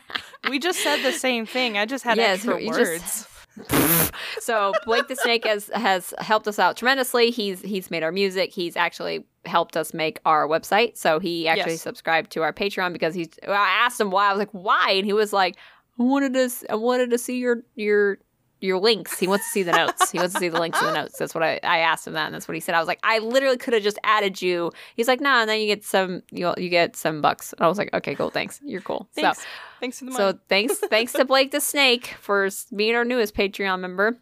we just said the same thing. I just had Yes, extra you words. just- so Blake the Snake has has helped us out tremendously. He's he's made our music. He's actually helped us make our website. So he actually Yes. subscribed to our Patreon because he's. I asked him why. I was like, why? And he was like, I wanted to I wanted to see your your your links. He wants to see the notes. He wants to see the links in the notes. That's what I, I asked him that, and that's what he said. I was like, I literally could have just added you. He's like, nah, and then you get some you you get some bucks. And I was like, okay, cool, thanks. You're cool. So Thanks. For the money. so thanks thanks to Blake the Snake for being our newest Patreon member.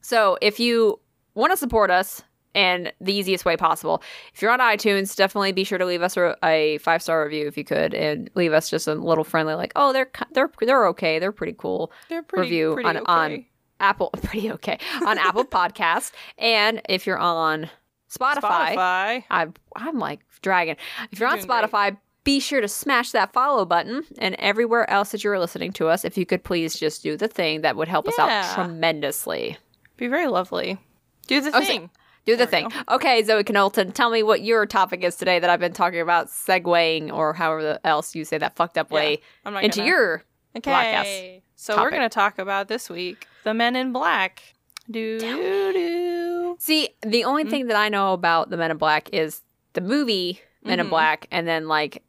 So if you want to support us and the easiest way possible, if you're on iTunes, definitely be sure to leave us a, a five star review if you could, and leave us just a little friendly like, oh, they're they're they're okay, they're pretty cool. They're pretty, review pretty on- okay. on- Apple pretty okay on Apple Podcast, and if you're on Spotify, Spotify. I, I'm like dragging. If you're You're on Spotify. great. Be sure to smash that follow button. And everywhere else that you're listening to us, if you could please just do the thing that would help us out tremendously. Be very lovely. Do the Oh, so- thing. Do the thing. Okay, Zoe Knowlton, tell me what your topic is today that I've been talking about segueing or however else you say that fucked up way not into gonna- your. Okay. podcast So we're going to talk about this week the Men in Black. Do do do. See, the Mm-hmm. only thing that I know about the Men in Black is the movie Men in Mhm. Black, and then like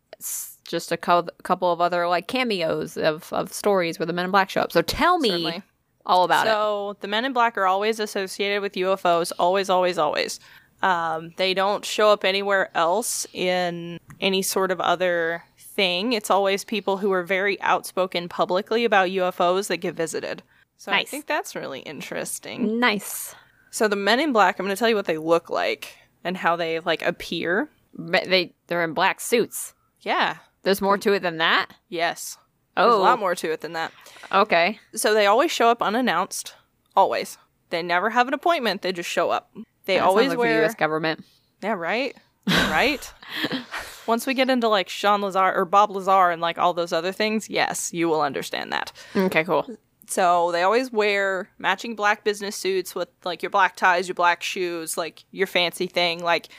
just a cou- couple of other like cameos of, of stories where the Men in Black show up. So tell me Certainly. all about it. so the Men in Black are always associated with UFOs. Always, always, always. Um, they don't show up anywhere else in any sort of other thing. It's always people who are very outspoken publicly about UFOs that get visited. So I think that's really interesting. Nice. So the Men in Black, I'm going to tell you what they look like and how they like appear. But they they're in black suits. Yeah. There's more mm. to it than that. Yes. Oh, There's a lot oh. more to it than that. Okay. So they always show up unannounced. Always. They never have an appointment. They just show up. They That always like the wear. U.S. government. Yeah, right. right. Once we get into like Sean Lazar or Bob Lazar and like all those other things, yes, you will understand that. Okay, cool. So they always wear matching black business suits with like your black ties, your black shoes, like your fancy thing. Like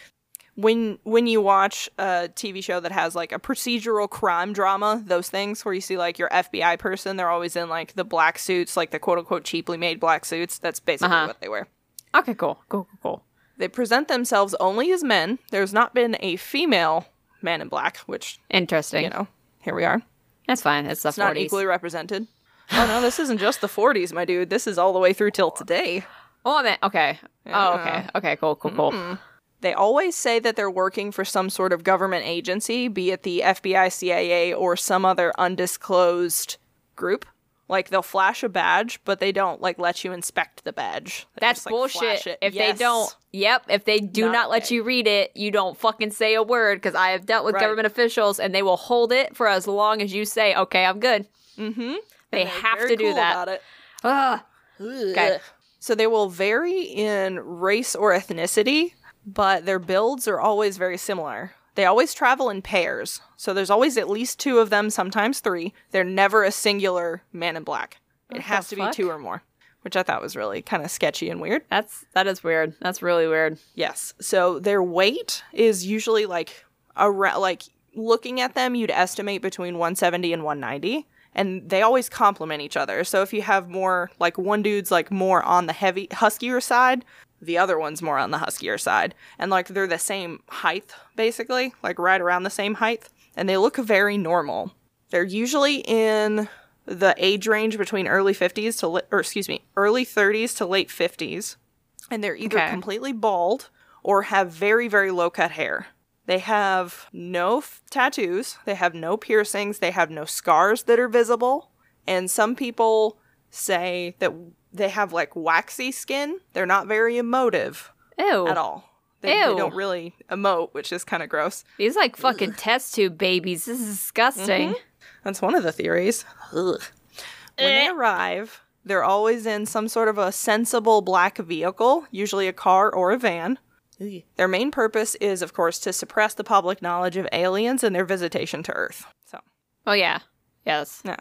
when when you watch a TV show that has like a procedural crime drama, those things where you see like your FBI person, they're always in like the black suits, like the quote unquote cheaply made black suits. That's basically Uh-huh. what they wear. Okay, cool. Cool, cool, cool. They present themselves only as men. There's not been a female man in black, which Interesting. you know, here we are. That's fine. It's the It's not equally represented. Oh no, this isn't just the 40s, my dude. This is all the way through till today. Oh, I meant okay. Oh, okay. Okay, cool, cool, cool. They always say that they're working for some sort of government agency, be it the FBI, CIA, or some other undisclosed group. Like they'll flash a badge, but they don't like let you inspect the badge. They That's just, like, bullshit. If Yes. they don't, yep, if they do Not not, let you read it, you don't fucking say a word because I have dealt with Right. government officials and they will hold it for as long as you say, okay, I'm good. Mm-hmm. They have to do cool that. Ugh. Okay. So they will vary in race or ethnicity, but their builds are always very similar. They always travel in pairs. So there's always at least two of them, sometimes three. They're never a singular man in black. It What has to fuck? be two or more, which I thought was really kind of sketchy and weird. That's that is weird. That's really weird. Yes. So their weight is usually like around like looking at them you'd estimate between 170 and 190 and they always complement each other. So if you have more like one dude's like more on the heavy huskier side, the other one's more on the huskier side. And like they're the same height basically, like right around the same height and they look very normal. They're usually in the age range between early 50s to li- or excuse me, early 30s to late 50s and they're either Okay. completely bald or have very very low cut hair. They have no f- tattoos, they have no piercings, they have no scars that are visible, and some people say that they have like waxy skin. They're not very emotive Ew. at all. They, they don't really emote, which is kind of gross. These like fucking test tube babies. This is disgusting. Mm-hmm. That's one of the theories. Ugh. When they arrive, they're always in some sort of a sensible black vehicle, usually a car or a van. Their main purpose is, of course, to suppress the public knowledge of aliens and their visitation to Earth. So, Oh yeah. Yes. yeah,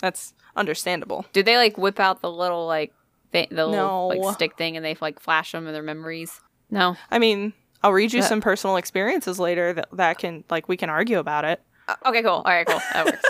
that's understandable. Do they like whip out the little like thi- the little No. like stick thing and they like flash them in their memories? No. I mean, I'll read you Uh, some personal experiences later that, that can, like, we can argue about it. Uh, okay, cool. All right, cool. That works.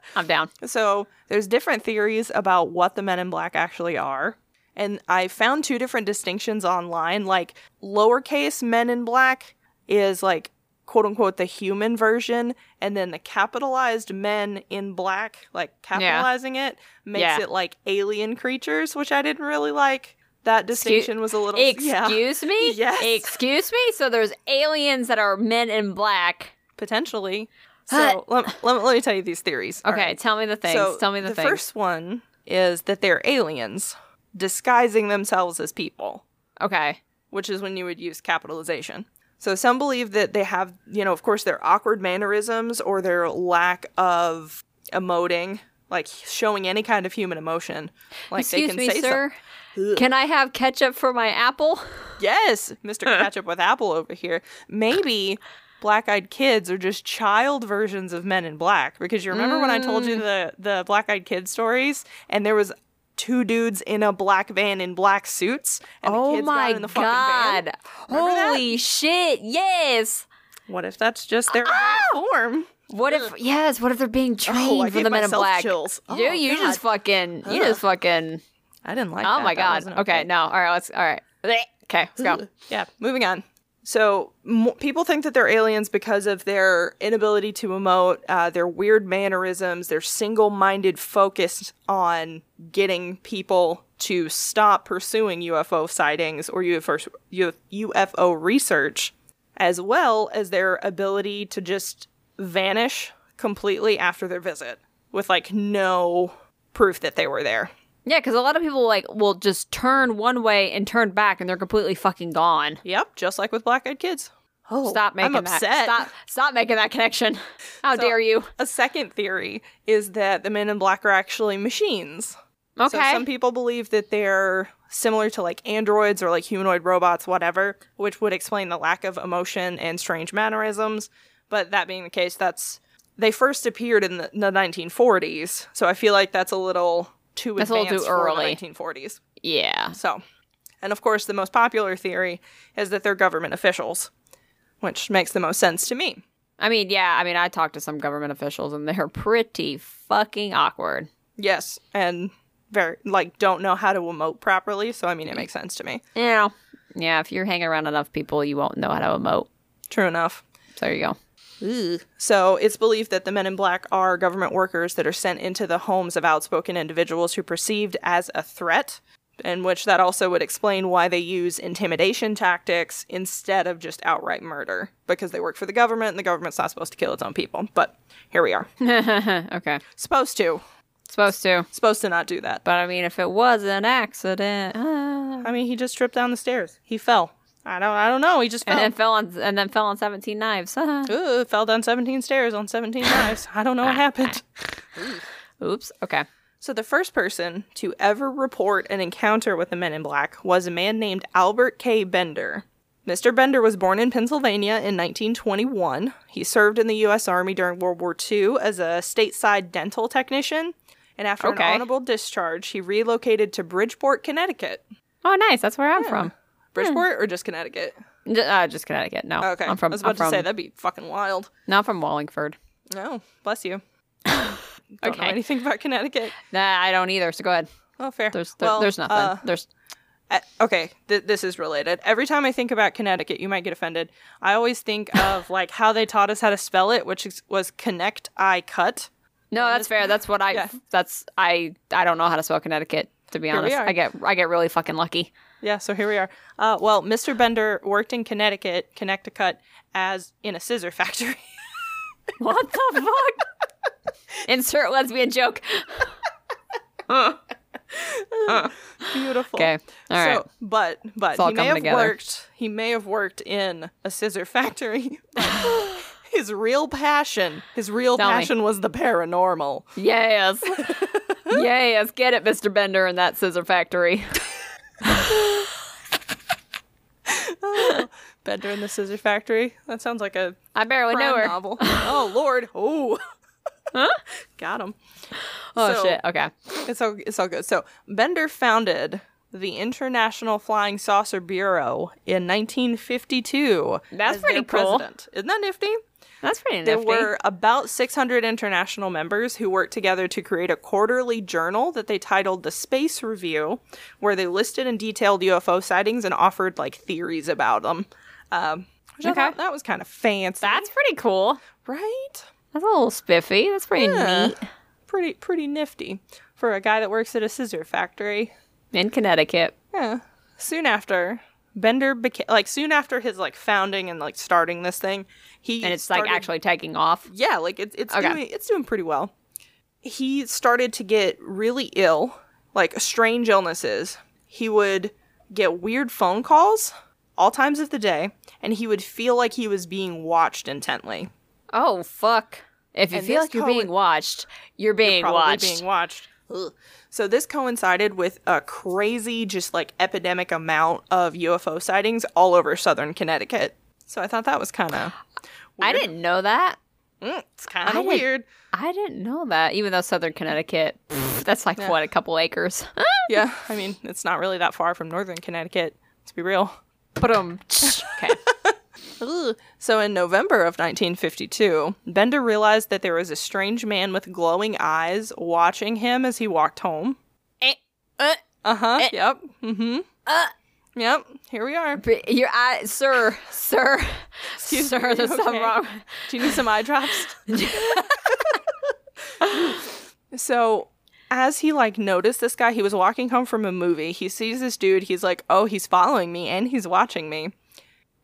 I'm down. So there's different theories about what the Men in Black actually are. And I found two different distinctions online. Like lowercase Men in Black is like quote unquote the human version, and then the capitalized Men in Black, like capitalizing it, makes Yeah. it like alien creatures, which I didn't really like. That distinction was a little yeah, Excuse me? Yes. Excuse me? So there's aliens that are men in black. potentially. So let, let, let me tell you these theories. Okay, right. tell me the things. So tell me the, things the things. first one is that they're aliens disguising themselves as people, Okay. which is when you would use capitalization. So some believe that they have, you know, of course, their awkward mannerisms or their lack of emoting, like showing any kind of human emotion. Like they Excuse can me, say sir. Can I have ketchup for my apple? Yes, Mr. Ketchup with Apple over here. Maybe Black Eyed Kids are just child versions of Men in Black because you remember when I told Mm. you the the Black Eyed kid stories and there was two dudes in a black van in black suits and the oh kids my got in the fucking van. god. Remember that? Holy shit. Yes. What if that's just their ah! form? What if yes, what if they're being oh, trained Oh, for the men in black? chills. Oh, Dude, you just fucking you Ugh. just fucking I didn't like Oh that. my god. Okay. no. All right, let's all right. Okay, let's go. Yeah, moving on. So people think that they're aliens because of their inability to emote, uh, their weird mannerisms, their single-minded focus on getting people to stop pursuing UFO sightings or UFO UFO research, as well as their ability to just vanish completely after their visit with like no proof that they were there. Yeah, because a lot of people like will just turn one way and turn back, and they're completely fucking gone. Yep, just like with Black Eyed Kids. Oh, Stop making I'm that. Stop. Stop making that connection. How So- dare you? A second theory is that the men in black are actually machines. Okay. So some people believe that they're similar to like androids or like humanoid robots, whatever, which would explain the lack of emotion and strange mannerisms. But that being the case, that's they first appeared in the, the 1940s, so I feel like that's a little too That's advanced too for early. the 1940s. yeah. So, and of course, the most popular theory is that they're government officials, which makes the most sense to me. I mean, yeah. I mean, I talked to some government officials, and they're pretty fucking awkward. Yes, and very like don't know how to emote properly, so I mean it mm. makes sense to me. Yeah. Yeah. If you're hanging around enough people, you won't know how to emote. True enough. So there you go. So it's believed that the men in black are government workers that are sent into the homes of outspoken individuals who perceived as a threat, and which that also would explain why they use intimidation tactics instead of just outright murder, because they work for the government and the government's not supposed to kill its own people. But here we are. okay. supposed to. Supposed to. Supposed to not do that. But I mean, if it was an accident, uh, I mean, he just tripped down the stairs. He fell. I don't I don't know. He just fell. and then fell on and then fell on seventeen knives. Ooh, fell down 17 stairs on 17 knives. I don't know what happened. Oops. Okay. So, the first person to ever report an encounter with the men in black was a man named Albert K. Bender. Mr. Bender was born in Pennsylvania in 1921. He served in the U.S. Army during World War II as a stateside dental technician. And after Okay. an honorable discharge, he relocated to Bridgeport, Connecticut. Oh, nice. That's where I'm from. Bridgeport or just Connecticut? Uh, just Connecticut. No. Okay. I'm from. I was about I'm from, to say, that'd be fucking wild. Not from Wallingford. No, bless you. Don't know anything about Connecticut. Nah, I don't either. So go ahead. Oh, fair. There's there, Well, there's nothing. uh, there's Uh, okay, th- this is related. Every time I think about Connecticut, you might get offended. I always think of like how they taught us how to spell it, which is, was connect I cut. no. That's fair. That's what I. Yeah. That's I. I don't know how to spell Connecticut. To be honest. I get I get really fucking lucky. Yeah, so here we are. Uh, well, Mr. Bender worked in Connecticut, Connecticut, as in a scissor factory. What the fuck? Insert lesbian joke. Beautiful. Okay. All right. so, but but he may have together. worked. He may have worked in a scissor factory. his real passion, his real Tell me. passion was the paranormal. Yes. yes. Get it, Mr. Bender in that scissor factory. Bender in the Scissor Factory. That sounds like a I barely know her. novel. oh Lord. Oh. Got him. Oh So- shit. Okay. It's all it's all good. So Bender founded the International Flying Saucer Bureau in 1952. That's pretty cool. President. Isn't that nifty? That's pretty nifty. There were about 600 international members who worked together to create a quarterly journal that they titled the Space Review, where they listed and detailed UFO sightings and offered like theories about them. Um, Okay. that was kind of fancy. That's pretty cool. right. That's a little spiffy. That's pretty Yeah. neat. Pretty pretty nifty for a guy that works at a scissor factory. In Connecticut. Yeah. Soon after, Bender became like soon after his like founding and like starting this thing, he And it's like actually taking off. yeah, like it's it's Okay. doing it's doing pretty well. He started to get really ill, like strange illnesses. He would get weird phone calls all times of the day, and he would feel like he was being watched intently. Oh fuck. If you And feel like you're co- being watched, you're being Probably watched. being watched. Ugh. So this coincided with a crazy, just like epidemic amount of UFO sightings all over southern Connecticut. So I thought that was kind of I didn't know that. it's kind of weird. I didn't know that. Even though Southern Connecticut, pff, that's like what a couple acres. Yeah, I mean it's not really that far from northern Connecticut. Let's be real. But um, okay. So in November of 1952, Bender realized that there was a strange man with glowing eyes watching him as he walked home. Eh, uh, Uh huh. Eh. Yep. Mm hmm. uh, Yep. Here we are. but your eye, sir, sir, Excuse sir. me, There's okay? something wrong. Do you need some eye drops? so as he like noticed this guy, he was walking home from a movie. He sees this dude. He's like, "Oh, he's following me and he's watching me."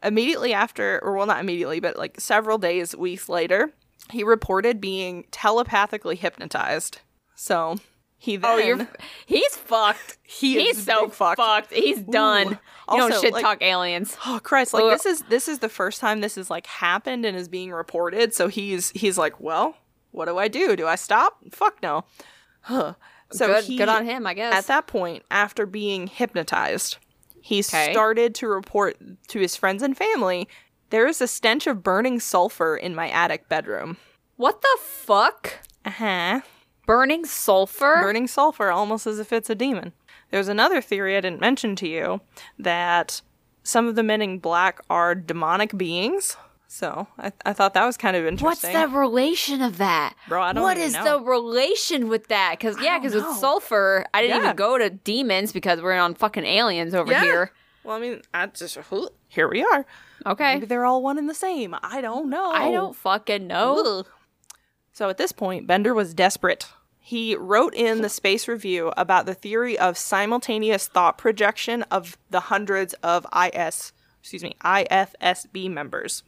Immediately after, or well, not immediately, but like several days, weeks later, he reported being telepathically hypnotized. So he then Oh, you're. He's fucked. he He's is so fucked. fucked. He's done. you Also, don't shit like- talk aliens. Oh Christ! Like Ugh. this is this is the first time this has like happened and is being reported. So he's he's like, well, what do I do? Do I stop? Fuck no. Huh. So good, he, good on him, I guess. At that point, after being hypnotized, he Okay. started to report to his friends and family. There is a stench of burning sulfur in my attic bedroom. what the fuck? Uh huh. Burning sulfur? burning sulfur almost as if it's a demon. There's another theory I didn't mention to you that some of the men in black are demonic beings. So I, I thought that was kind of interesting. What's the relation of that? Bro, I don't What is know. the relation with that? Because yeah, because with sulfur, I didn't Yeah. even go to demons because we're on fucking aliens over Yeah. here. Well, I mean, I just here we are. Okay. Maybe they're all one and the same. I don't know. I don't fucking know. Ugh. So at this point, Bender was desperate. He wrote in the Space Review about the theory of simultaneous thought projection of the hundreds of IS, excuse me, IFSB members.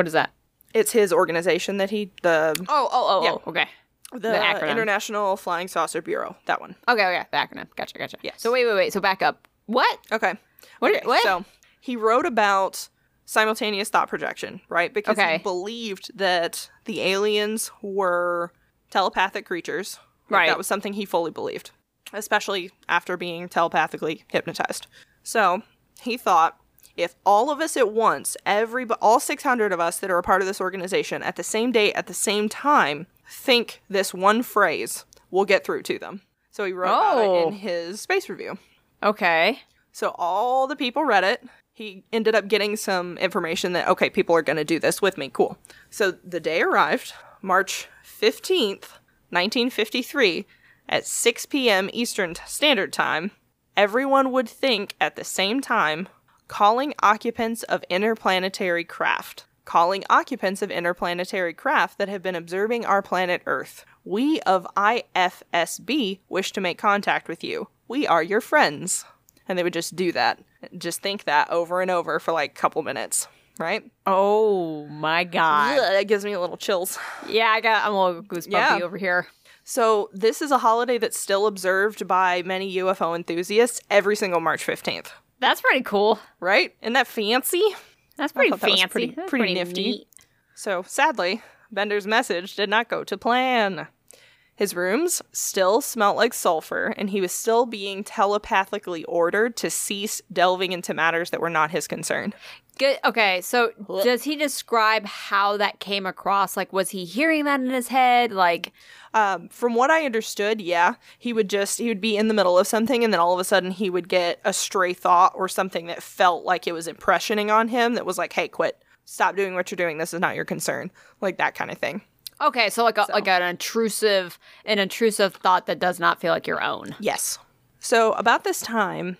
What is that? It's his organization that he the Oh, oh, oh, oh Yeah. oh, okay. the, acronym. International Flying Saucer Bureau. That one. Okay, okay, the acronym. Gotcha, gotcha. Yes. So wait, wait, wait. So back up. What? Okay. What- Okay, what? So he wrote about simultaneous thought projection, right? Because Okay. he believed that the aliens were telepathic creatures. Right. That was something he fully believed, especially after being telepathically hypnotized. So he thought if all of us at once, every all 600 of us that are a part of this organization at the same date at the same time think this one phrase, we'll get through to them. So he wrote about it Oh. in his space review. Okay. So all the people read it. He ended up getting some information that, okay, people are going to do this with me. Cool. So the day arrived, March 15th, 1953, at 6 p.m. Eastern Standard Time. Everyone would think at the same time, calling occupants of interplanetary craft. Calling occupants of interplanetary craft that have been observing our planet Earth. We of IFSB wish to make contact with you. We are your friends. And they would just do that. Just think that over and over for like a couple minutes, right? Oh my god. Ugh, that gives me a little chills. Yeah, I got. I'm a little goosebumpy Yeah. over here. So, this is a holiday that's still observed by many UFO enthusiasts every single March 15th, That's pretty cool. right? Isn't that fancy? That's pretty thought that fancy. pretty- That's pretty nifty. neat. So, sadly, Bender's message did not go to plan. His rooms still smelt like sulfur, and he was still being telepathically ordered to cease delving into matters that were not his concern. Good. Okay, so does he describe how that came across? Like, was he hearing that in his head? Like, Um, from what I understood, yeah, he would just he would be in the middle of something, and then all of a sudden he would get a stray thought or something that felt like it was impressioning on him. That was like, "Hey, quit! Stop doing what you're doing. This is not your concern." Like that kind of thing. Okay, so like a, like an intrusive, an intrusive thought that does not feel like your own. Yes. So about this time,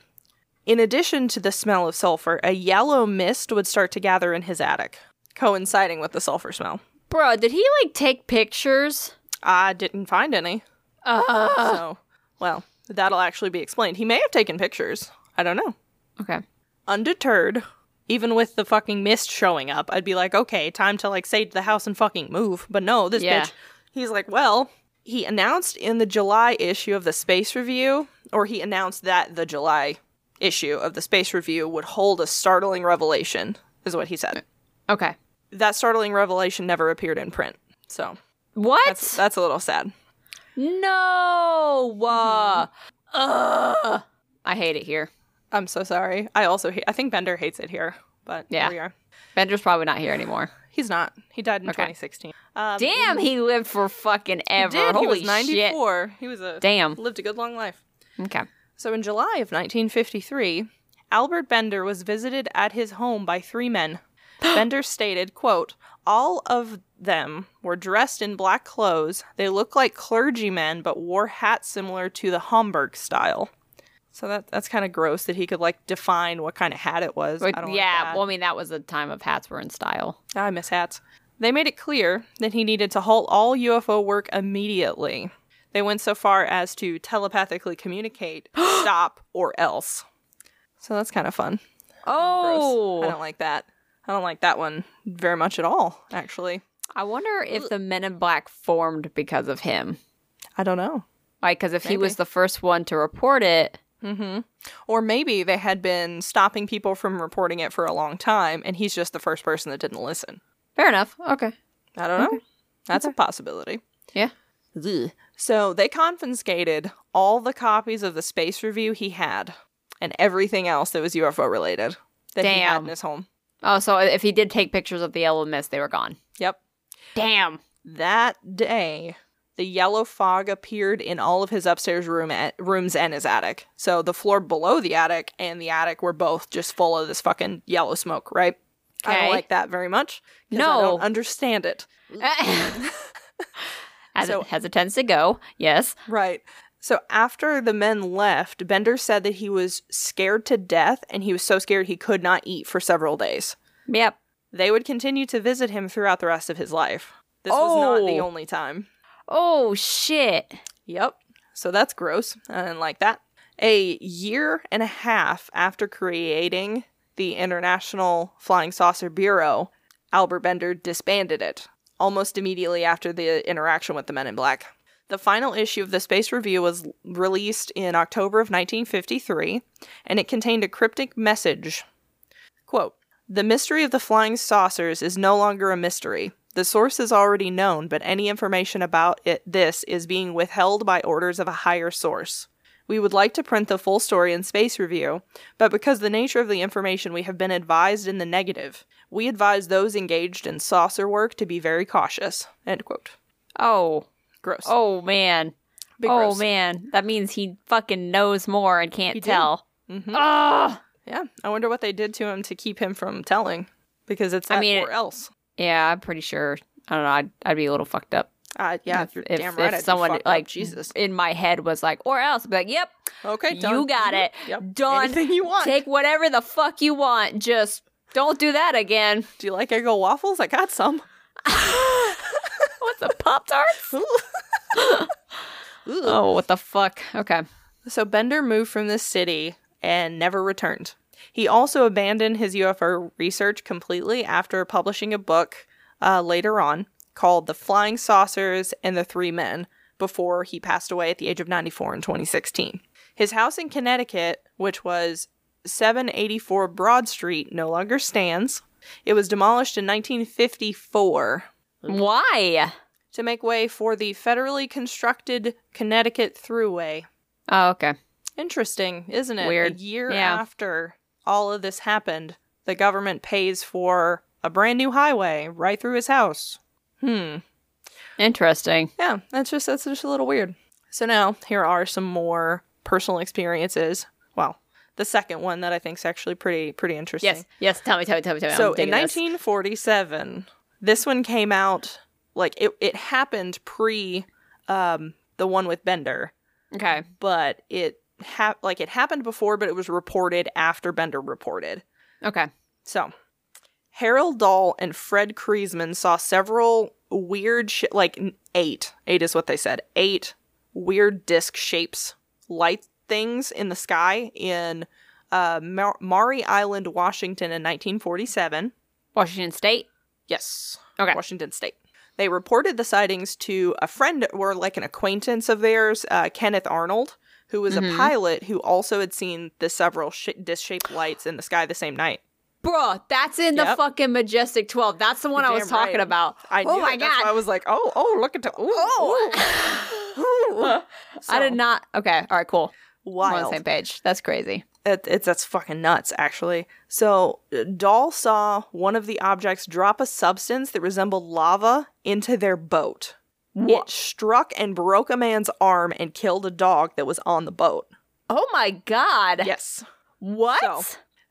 in addition to the smell of sulfur, a yellow mist would start to gather in his attic, coinciding with the sulfur smell. Bro, did he like take pictures? I didn't find any. Uh, So, well, that'll actually be explained. He may have taken pictures. I don't know. okay. undeterred, even with the fucking mist showing up, I'd be like, okay, time to like sage the house and fucking move. But no, this Yeah. bitch, he's like, well, he announced in the July issue of the Space Review, or he announced that the July issue of the Space Review would hold a startling revelation, is what he said. Okay. That startling revelation never appeared in print. So What? that's that's a little sad. no. Uh, Ugh. I hate it here. I'm so sorry. I also hate I think Bender hates it here, but Yeah. here we are. Bender's probably not here anymore. He's not. He died in Okay. 2016. Um, Damn, he lived for fucking ever. did. Holy he was shit. 94. He was a Damn. lived a good long life. Okay. So in July of 1953, Albert Bender was visited at his home by three men. Bender stated, quote, "All of them were dressed in black clothes. They looked like clergymen but wore hats similar to the Homburg style." So that that's kind of gross that he could like define what kind of hat it was. But I don't yeah, like well, I mean, that was the time of hats were in style. I miss hats. They made it clear that he needed to halt all UFO work immediately. They went so far as to telepathically communicate, stop, or else. So that's kind of fun. Gross. Oh, I don't oh! like that. I don't like that one very much at all, actually. I wonder if the Men in Black formed because of him. I don't know. Like, because if he was the first one to report it, Mm-hmm. Or maybe they had been stopping people from reporting it for a long time, and he's just the first person that didn't listen. fair enough. Okay. I don't know. That's a possibility. Yeah. So they confiscated all the copies of the space review he had and everything else that was UFO related that he had in his home. Oh, so if he did take pictures of the yellow mist, they were gone. Yep. Damn. That day, the yellow fog appeared in all of his upstairs room rooms and his attic. So the floor below the attic and the attic were both just full of this fucking yellow smoke, right? I don't like that very much. 'cause I No. don't understand it. As, So- it, tends to go. Yes. Right. So after the men left, Bender said that he was scared to death and he was so scared he could not eat for several days. Yep. They would continue to visit him throughout the rest of his life. This was not the Oh. only time. Oh shit. Yep. So that's gross. I didn't like that. A year and a half after creating the International Flying Saucer Bureau, Albert Bender disbanded it almost immediately after the interaction with the Men in Black. The final issue of the Space Review was released in October of 1953, and it contained a cryptic message. Quote, the mystery of the flying saucers is no longer a mystery. The source is already known, but any information about it this is being withheld by orders of a higher source. We would like to print the full story in Space Review, but because the nature of the information we have been advised in the negative, we advise those engaged in saucer work to be very cautious. End quote. Oh. Gross. Oh man. Big oh gross. man. That means he fucking knows more and can't He did. tell. Mhm. Ugh. Yeah, I wonder what they did to him to keep him from telling, because it's I that mean, or else. Yeah, I'm pretty sure. I don't know. I'd, I'd be a little fucked up. Uh, yeah, if, if, right. if someone fucked up. like Jesus. in my head was like, or else, I'd be like, yep, Okay, you got it. Yep. Done. Anything you want. Take whatever the fuck you want. Just don't do that again. Do you like Eggo waffles? I got some. What's a Pop tart? Oh, what the fuck? Okay. So Bender moved from this city and never returned. He also abandoned his UFO research completely after publishing a book uh, later on called The Flying Saucers and the Three Men before he passed away at the age of 94 in 2016. His house in Connecticut, which was 784 Broad Street, no longer stands. It was demolished in 1954 Why? to make way for the federally constructed Connecticut Thruway. Oh, okay. Interesting, isn't it? Weird. A year Yeah. after all of this happened, the government pays for a brand new highway right through his house. Hmm. Interesting. Yeah, that's just that's just a little weird. So now here are some more personal experiences. Well, the second one that I think is actually pretty pretty interesting. Yes. Yes. Tell me. Tell me. Tell me. Tell me. So in digging this. 1947, this one came out like it it happened pre um the one with Bender Okay. but it ha- like it happened before, but it was reported after Bender reported. Okay. So, Harold Dahl and Fred Crisman saw several weird, sh- like eight, eight is what they said, eight weird disc shapes, light things in the sky in uh, Mar- Maury Island, Washington in 1947. Washington State. Yes. Okay. Washington State. They reported the sightings to a friend or like an acquaintance of theirs, uh, Kenneth Arnold, who was Mhm. a pilot who also had seen the several sh- disc-shaped lights in the sky the same night. Bruh, that's in the fucking Majestic 12. That's the one I was damn talking right. about. I oh my it. That's why I was like, oh, oh, look at the, ooh, ooh. I did not. Okay. All right, cool. We're on the Wild. same page. That's crazy. It, it's that's fucking nuts, actually. So uh, Dahl saw one of the objects drop a substance that resembled lava into their boat. It struck and broke a man's arm and killed a dog that was on the boat. Oh my god. Yes, What? So-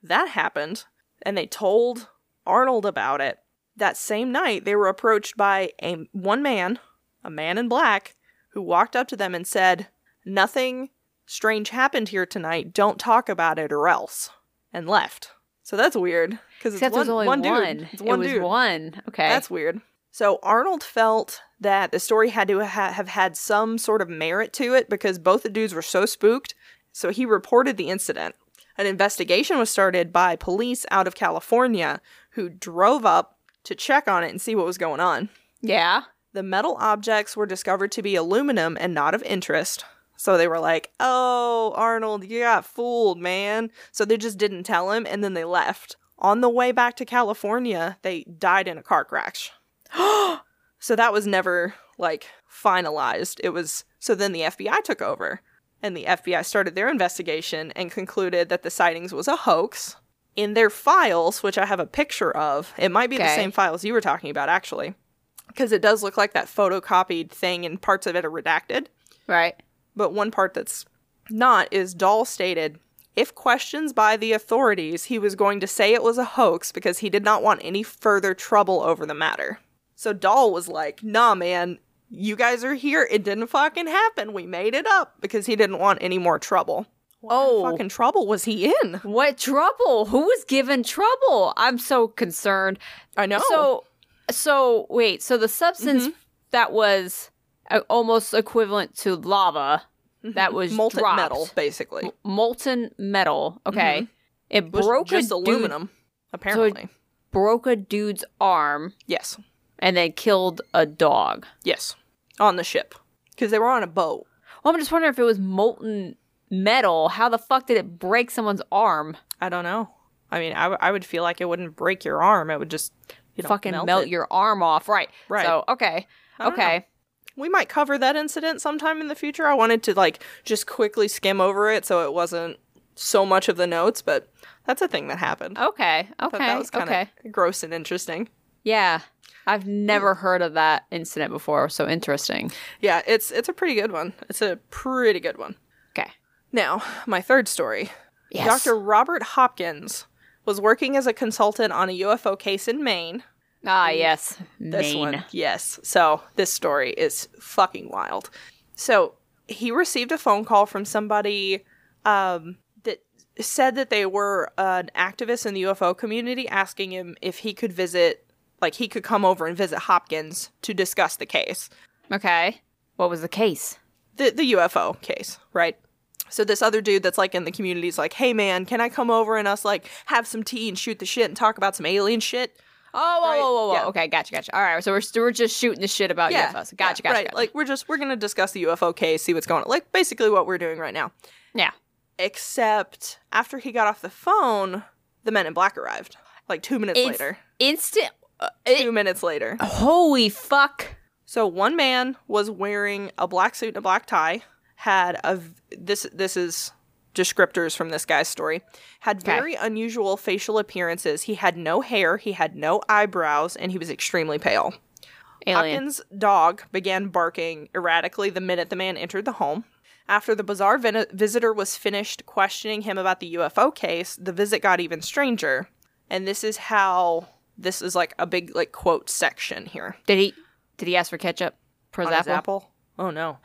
that happened, and they told Arnold about it. That same night, they were approached by a one man, a man in black, who walked up to them and said, "Nothing strange happened here tonight. Don't talk about it, or else," and left. So that's weird because it's one, only one one. dude. It's one it was dude. one. Okay. That's weird. So Arnold felt that the story had to ha- have had some sort of merit to it because both the dudes were so spooked. So he reported the incident. An investigation was started by police out of California who drove up to check on it and see what was going on. yeah. The metal objects were discovered to be aluminum and not of interest. So they were like, oh, Arnold, you got fooled, man. So they just didn't tell him and then they left. On the way back to California, they died in a car crash. so that was never like finalized. It was so then the FBI took over and the FBI started their investigation and concluded that the sightings was a hoax. In their files, which I have a picture of, it might be the same files you were talking about actually, because it does look like that photocopied thing and parts of it are redacted. Right. But one part that's not is Dahl stated if questions by the authorities, he was going to say it was a hoax because he did not want any further trouble over the matter. So Dahl was like, nah, man, you guys are here. It didn't fucking happen. We made it up because he didn't want any more trouble. What Oh. fucking trouble was he in? What trouble? Who was given trouble? I'm so concerned. I know. So, so wait. So the substance Mm-hmm. that was uh, almost equivalent to lava that was Mm-hmm. molten dropped, metal, basically. molten metal. Okay, it Mm-hmm. Was broke just a dude, aluminum, apparently. broke a dude's arm yes. And they killed a dog. Yes. On the ship. Because they were on a boat. Well, I'm just wondering if it was molten metal. How the fuck did it break someone's arm? I don't know. I mean, I, w- I would feel like it wouldn't break your arm. It would just you know, Fucking melt, melt, your arm off. Right. Right. So okay. Okay. We might cover that incident sometime in the future. I wanted to like just quickly skim over it so it wasn't so much of the notes, but that's a thing that happened. Okay. Okay. that was kind of okay. gross and interesting. Yeah. I've never heard of that incident before, so interesting. Yeah, it's it's a pretty good one. It's a pretty good one. Okay. Now, my third story. Yes. Dr. Robert Hopkins was working as a consultant on a UFO case in Maine. Ah, yes. This Maine. one, yes. So this story is fucking wild. So he received a phone call from somebody um, that said that they were an activist in the UFO community, asking him if he could visit, like he could come over and visit Hopkins to discuss the case, Okay. What was the case? the the UFO case, right? So this other dude that's like in the community is like, "Hey man, can I come over and us like have some tea and shoot the shit and talk about some alien shit?" Oh, whoa, Right, whoa, whoa, whoa. yeah. Okay, gotcha, gotcha. All right, so we're, we're just shooting the shit about UFOs. Gotcha, yeah, gotcha, right. gotcha. Like we're just we're gonna discuss the UFO case, see what's going on. Like basically what we're doing right now. yeah. Except after he got off the phone, the men in black arrived. Like two minutes It's later. instant. Uh, Two it, minutes later. holy fuck. So one man was wearing a black suit and a black tie. Had a this this is descriptors from this guy's story. Had Okay. very unusual facial appearances. He had no hair. He had no eyebrows, and he was extremely pale. Alien. Hopkins' dog began barking erratically the minute the man entered the home. After the bizarre ven- visitor was finished questioning him about the UFO case, the visit got even stranger. And this is how this is like a big like quote section here. Did he did he ask for ketchup for On his his apple? apple? Oh no.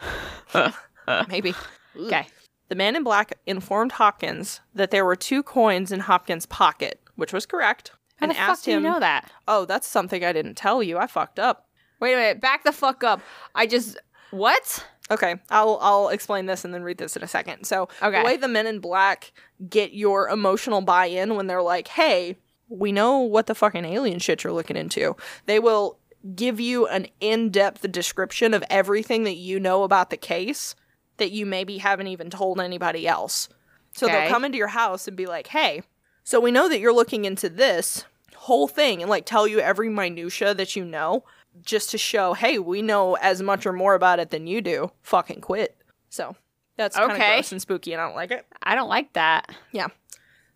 Maybe. Okay. The man in black informed Hopkins that there were two coins in Hopkins' pocket, which was correct, How and the fuck asked do you him, know that? "Oh, that's something I didn't tell you. I fucked up." Wait a minute. Back the fuck up. I just what? Okay, I'll I'll explain this and then read this in a second. So Okay. the way the men in black get your emotional buy-in when they're like, "Hey, we know what the fucking alien shit you're looking into," they will give you an in-depth description of everything that you know about the case that you maybe haven't even told anybody else. So Okay. they'll come into your house and be like, "Hey, so we know that you're looking into this whole thing and like tell you every minutia that you know just to show, hey, we know as much or more about it than you do. Fucking quit. So that's kind of Okay. gross and spooky, and I don't like it. I don't like that. Yeah.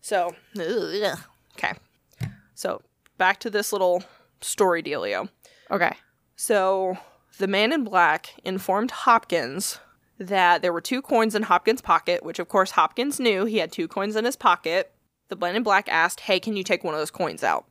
So ugh. okay. So back to this little story dealio. Okay. So the man in black informed Hopkins that there were two coins in Hopkins' pocket, which of course Hopkins knew he had two coins in his pocket. The man in black asked, Hey, can you take one of those coins out?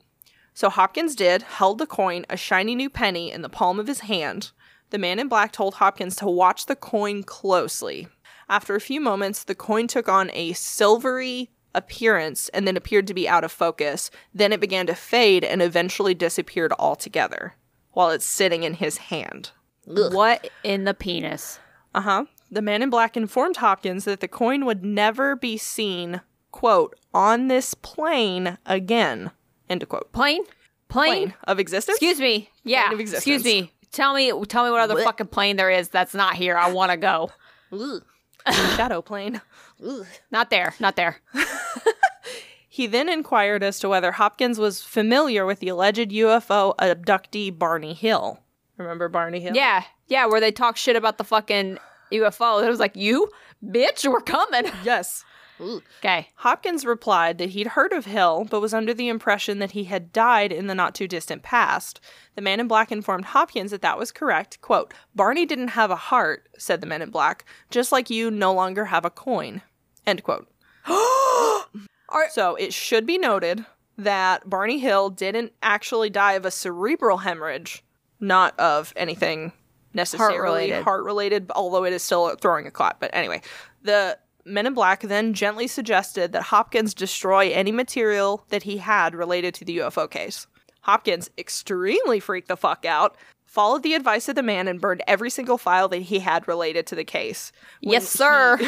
So Hopkins did, held the coin, a shiny new penny, in the palm of his hand. The man in black told Hopkins to watch the coin closely. After a few moments, the coin took on a silvery appearance and then appeared to be out of focus. Then it began to fade and eventually disappeared altogether while it's sitting in his hand. What in the penis? Uh huh. The man in black informed Hopkins that the coin would never be seen, quote, on this plane again, end of quote. Plane? Plane? Plane of existence? Excuse me. Yeah. Plane of Excuse me. Tell me tell me what other Blech. fucking plane there is that's not here. I want to go. Shadow plane. Not there. Not there. He then inquired as to whether Hopkins was familiar with the alleged UFO abductee Barney Hill. Remember Barney Hill? Yeah. Yeah, where they talk shit about the fucking UFO. It was like, "You bitch, we're coming." Yes. Okay. Hopkins replied that he'd heard of Hill, but was under the impression that he had died in the not too distant past. The man in black informed Hopkins that that was correct. Quote, Barney didn't have a heart, said the man in black, just like you no longer have a coin. End quote. so it should be noted that Barney Hill didn't actually die of a cerebral hemorrhage, not of anything necessarily Heart-related. heart related, although it is still throwing a clot. But anyway, the Men in Black then gently suggested that Hopkins destroy any material that he had related to the UFO case. Hopkins, extremely freaked the fuck out, followed the advice of the man and burned every single file that he had related to the case. When Yes, sir. he-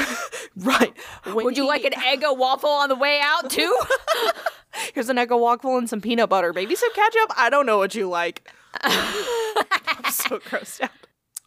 right. When Would you he- like an egg Eggo waffle on the way out too? Here's an egg Eggo waffle and some peanut butter. Maybe some ketchup. I don't know what you like. I'm so grossed out.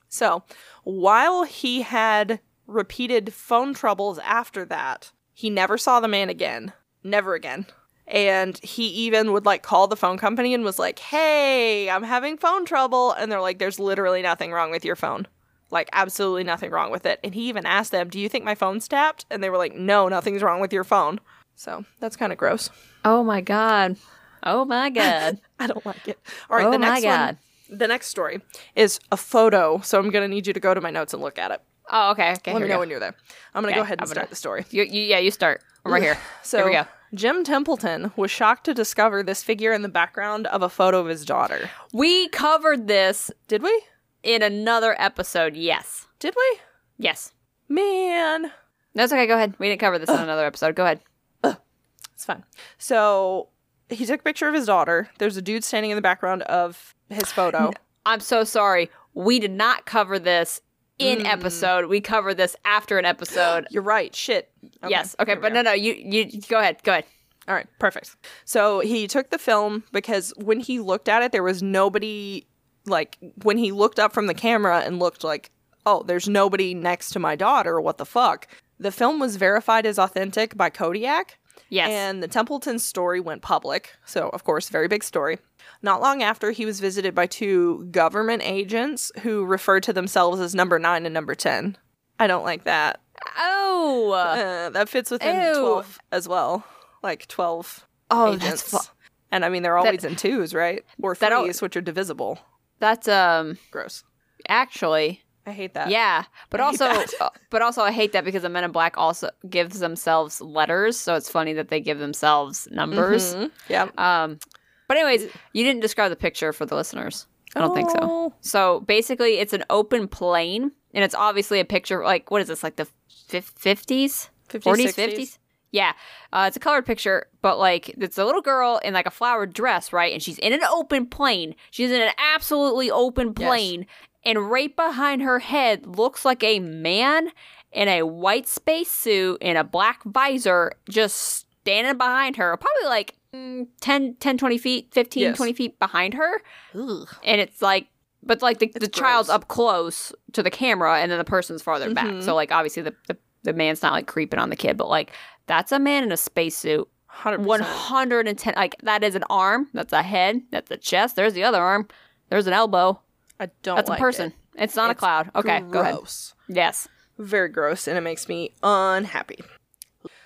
So, while he had repeated phone troubles after that, he never saw the man again. Never again. And he even would like call the phone company and was like, hey, I'm having phone trouble. And they're like, there's literally nothing wrong with your phone. Like, absolutely nothing wrong with it. And he even asked them, do you think my phone's tapped? And they were like, no, nothing's wrong with your phone. So, that's kind of gross. oh my god. Oh my god. I don't like it. All right, Oh the my next God. one. The next story is a photo. So I'm gonna need you to go to my notes and look at it. Oh, okay. Okay. Let me know go. when you're there. I'm gonna Okay, go ahead and gonna- start the story. You, you, yeah, you start. I'm right here. So here we go. Jim Templeton was shocked to discover this figure in the background of a photo of his daughter. We covered this Did we? in another episode. Yes. Did we? Yes. Man, That's okay. Go ahead. We didn't cover this in another episode. Go ahead. it's fine. So he took a picture of his daughter. There's a dude standing in the background of his photo. I'm so sorry. We did not cover this in Mm. episode. We cover this after an episode. You're right. Shit. Okay, yes. Okay. here But go. no, no. You, you go ahead. Go ahead. All right, perfect. So he took the film because when he looked at it, there was nobody, like, when he looked up from the camera and looked like, oh, there's nobody next to my daughter, what the fuck? The film was verified as authentic by Kodiak. Yes. And the Templeton story went public. So, of course, very big story. Not long after, he was visited by two government agents who referred to themselves as number nine and number 10. I don't like that. oh. Uh, that fits within Ew. 12 as well. Like 12 oh, agents. that's fu- and I mean, they're always in twos, right? Or That al- threes, which are divisible. that's um Gross. actually I hate that. yeah, but I also uh, but also I hate that because the Men in Black also gives themselves letters, so it's funny that they give themselves numbers. Mhm. Yeah. Um, but anyways, you didn't describe the picture for the listeners. I don't think so. Oh. So basically, it's an open plane, and it's obviously a picture. Like, what is this? Like the fifties, forties, fifties? Yeah, uh, it's a colored picture, but like it's a little girl in like a flowered dress, right? And she's in an open plane. She's in an absolutely open Yes. And right behind her head looks like a man in a white space suit and a black visor, just standing behind her, probably like mm, 10, 10, 20 feet, 15, Yes. 20 feet behind her Ugh. and it's like but like the, the child's up close to the camera and then the person's farther back Mhm. so like obviously the, the the man's not like creeping on the kid but like that's a man in a spacesuit 100%. 110 like that is an arm that's a head that's a chest there's the other arm there's an elbow I don't that's like a person it. it's not a cloud okay go ahead Gross. yes Very gross, and it makes me unhappy.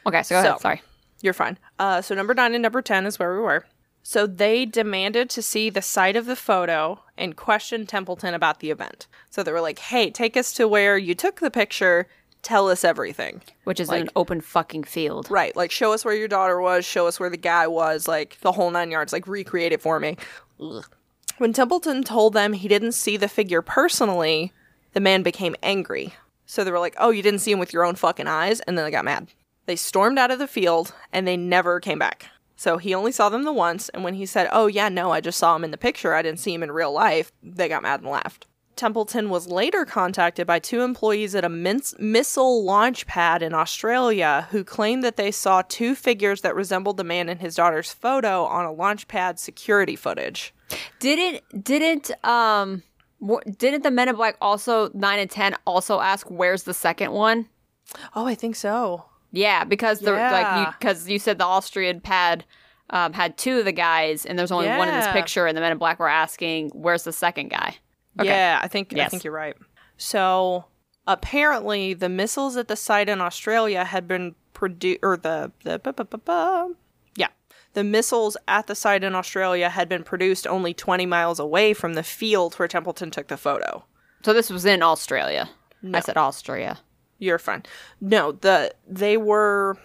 okay so go So- ahead sorry You're fine. Uh, so number nine and number 10 is where we were. So they demanded to see the site of the photo and questioned Templeton about the event. So they were like, hey, take us to where you took the picture. Tell us everything. which is Like- an open fucking field Right. Like, show us where your daughter was, show us where the guy was, like, the whole nine yards. Like, recreate it for me. Ugh. When Templeton told them he didn't see the figure personally, the man became angry. So they were like, oh, you didn't see him with your own fucking eyes? And then they got mad. They stormed out of the field and they never came back. So he only saw them the once. And when he said, oh, yeah, no, I just saw him in the picture, I didn't see him in real life, they got mad and laughed. Templeton was later contacted by two employees at a min- missile launch pad in Australia who claimed that they saw two figures that resembled the man in his daughter's photo on a launch pad security footage. didn't didn't um didn't the men in black also 9 and 10 also ask where's the second one Oh, I think so. Yeah, because the like because you said the Austrian pad um, had two of the guys, and there's only one in this picture, and the Men in Black were asking, "Where's the second guy?" Okay. Yeah, I think I think you're right. So apparently, the missiles at the site in Australia had been produced, or the the bu- bu- bu- bu- yeah, the missiles at the site in Australia had been produced only 20 miles away from the field where Templeton took the photo. So this was in Australia. No. I said Austria. You're fine. No, the they were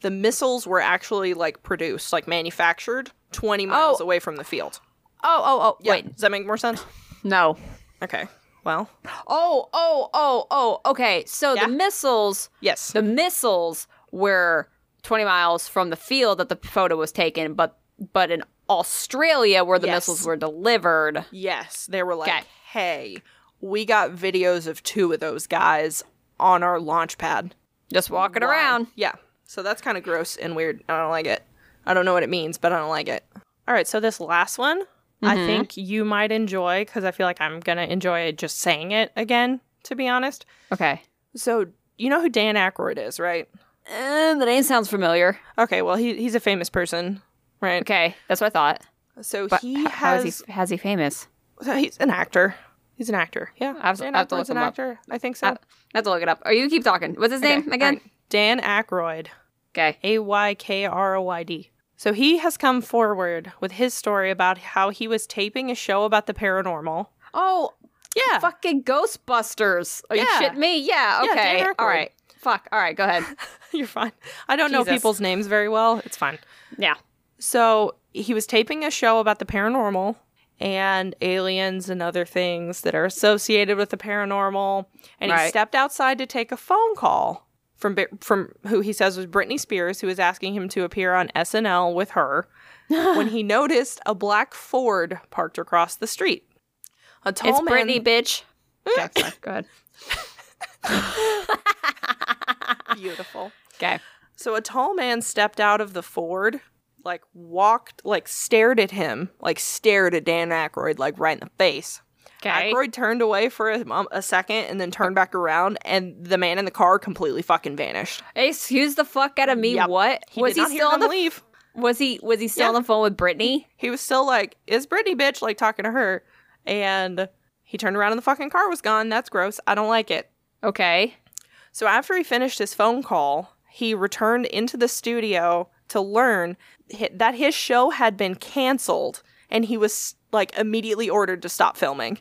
the missiles were actually like produced, like manufactured 20 miles Oh. away from the field. Oh, oh, oh! Yeah. Wait, Does that make more sense? No. Okay. Well, Oh, oh, oh, oh. Okay, so Yeah? the missiles, yes. the missiles were 20 miles from the field that the photo was taken, but but in Australia, where the Yes. missiles were delivered. yes. They were like, Okay. hey, we got videos of two of those guys on our launch pad. Just walking around. Yeah. So that's kind of gross and weird. I don't like it. I don't know what it means, but I don't like it. All right. So this last one, I Mhm. think you might enjoy because I feel like I'm going to enjoy it just saying it again, to be honest. Okay. So you know who Dan Aykroyd is, right? Uh, the name sounds familiar. Okay. Well, he, he's a famous person, right? Okay, that's what I thought. So But he has. is he, how's he famous? so he's an actor. He's an actor. Yeah. I have Dan I have to Aykroyd's look an him up. actor. I think so. I- I have to look it up. Are you keep talking? What's his Okay, name again? right. Dan Aykroyd. Okay. A Y K R O Y D. So he has come forward with his story about how he was taping a show about the paranormal. Oh, Yeah. fucking Ghostbusters. Are you Yeah. shitting me? Yeah. Yeah, Okay. Aykroyd. All right. Fuck. All right. Go ahead. You're fine. I don't know people's names very well. It's fine. Yeah. So he was taping a show about the paranormal and aliens and other things that are associated with the paranormal. And he stepped outside to take a phone call from from who he says was Britney Spears, who was asking him to appear on SNL with her. when he noticed a black Ford parked across the street. A tall man It's man. Britney, bitch. Sorry, Go ahead. Beautiful. Okay. So a tall man stepped out of the Ford, like walked, like stared at him, like stared at Dan Aykroyd, like right in the face. Okay. Aykroyd turned away for a, a second and then turned back around, and the man in the car completely fucking vanished. Excuse the fuck out of me. Yep. What He was he still on the? leave. Was he was he still Yeah. on the phone with Britney? He was still like, "Is Britney bitch?" Like talking to her, and he turned around and the fucking car was gone. That's gross. I don't like it. Okay. So after he finished his phone call, he returned into the studio to learn that his show had been canceled and he was like immediately ordered to stop filming.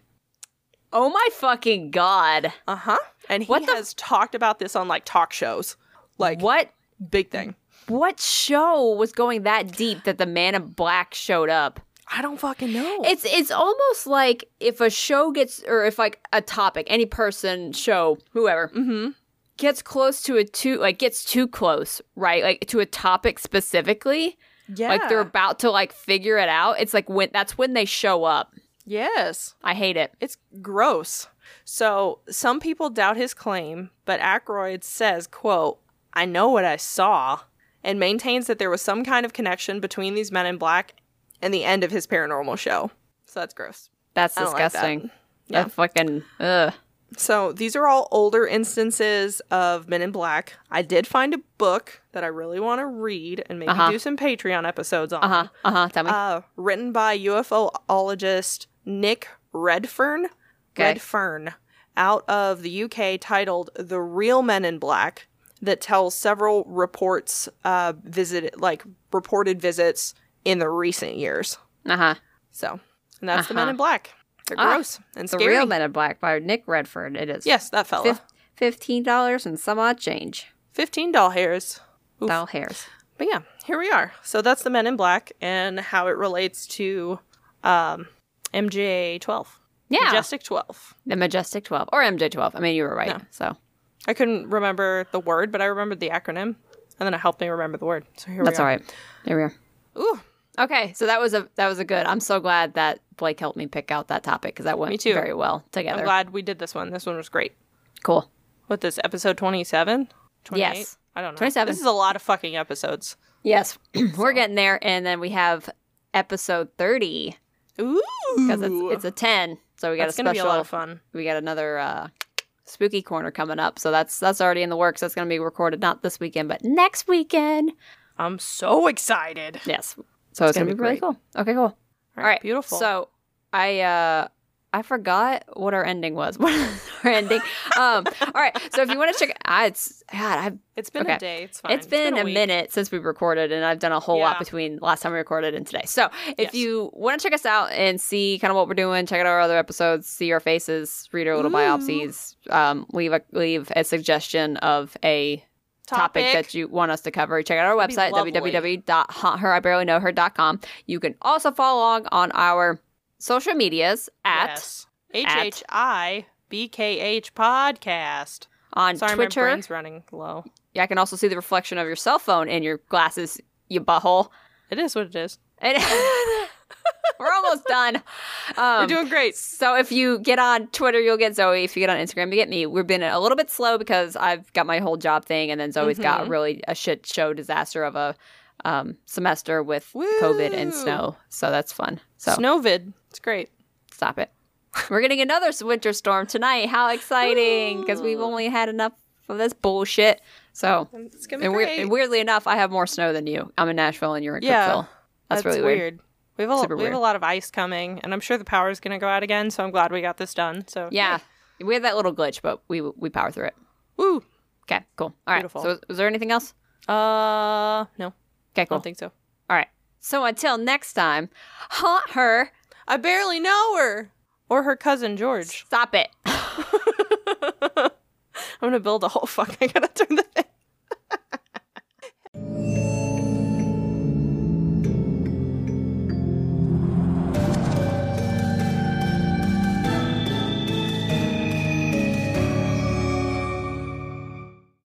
Oh my fucking god. Uh-huh. And he What the- has talked about this on like talk shows. Like what big thing. what show was going that deep that the man in black showed up? I don't fucking know. It's it's almost like if a show gets or if like a topic, any person, show, whoever, mm-hmm. gets close to a too like gets too close, right? Like to a topic specifically, Yeah. like they're about to like figure it out. It's like when that's when they show up. Yes. I hate it. It's gross. So some people doubt his claim, but Aykroyd says, quote, I know what I saw, and maintains that there was some kind of connection between these men in black and the end of his paranormal show. So that's gross. That's don't like that. disgusting. Yeah. That fucking ugh. So these are all older instances of Men in Black. I did find a book that I really want to read and maybe Uh-huh. do some Patreon episodes on. Uh huh. Uh huh. Tell me. Uh, written by UFOologist Nick Redfern. Okay. Redfern, out of the UK, titled "The Real Men in Black," that tells several reports, uh, visit like reported visits in the recent years. Uh huh. So, and that's the Men Uh-huh. in Black. They're Ah, gross and scary. The. Real Men in Black by Nick Redfern. It is. Yes, that fella. Fif- Fifteen dollars and some odd change. Fifteen doll hairs. Oof. Doll hairs. But yeah, here we are. So that's the Men in Black and how it relates to um, MJ twelve. Yeah. Majestic 12. the Majestic Twelve or MJ Twelve. I mean, you were right. Yeah. So I couldn't remember the word, but I remembered the acronym, and then it helped me remember the word. So here that's we all are. right. There we are. Ooh, Okay, so that was a that was a good. I'm so glad that Blake helped me pick out that topic because that went Me too. very well together. I'm glad we did this one. This one was great. Cool. What this episode 27? 28? Yes. I don't know. 27. This is a lot of fucking episodes. Yes, we're getting there, and then we have episode thirty Ooh, because it's it's a ten. So we got that's a gonna be a special. lot of fun. we got another uh, spooky corner coming up. So that's that's already in the works. That's going to be recorded not this weekend, but next weekend. I'm so excited. Yes. So it's, gonna going to be be really cool. Okay, cool. All right, beautiful. So I uh I forgot what our ending was. What our ending? Um. All right. So if you want to check, ah, it's God. I've it's been okay. a day. It's fine. it's been, a, week. minute since we recorded, and I've done a whole lot between last time we recorded and today. So if Yes. you want to check us out and see kind of what we're doing, check out our other episodes, see our faces, read our little Ooh. biopsies, um, leave a leave a suggestion of a topic, that you want us to cover, check out our That'd be website, lovely. www.heribarelyknowher.com. You can also follow along on our social medias at. H H I BKH Podcast. On Sorry, my Twitter, brain's running low. Yeah, I can also see the reflection of your cell phone in your glasses, you butthole. It is what it is. And we're almost done. Um, We're doing great. So if you get on Twitter, you'll get Zoe. If you get on Instagram, you get me. We've been a little bit slow because I've got my whole job thing, and then Zoe's got Mhm. really a shit show disaster of a um, semester with COVID and snow. So that's fun. So Snowvid. It's great. stop it. We're getting another winter storm tonight. How exciting! Because we've only had enough of this bullshit. So It's gonna be and, weir- and weirdly enough, I have more snow than you. I'm in Nashville and you're in Yeah. Cookeville. That's, really weird. We have a, Super we have a lot of ice coming, and I'm sure the power is going to go out again. So I'm glad we got this done. So Yeah, we had that little glitch, but we we power through it. Woo. Okay, cool. All right. Beautiful. So, is there anything else? Uh, no, Okay, cool. I don't think so. All right. So until next time, haunt her. I barely know her or her cousin George. Stop it. I'm gonna build a whole fuck. I gotta turn this.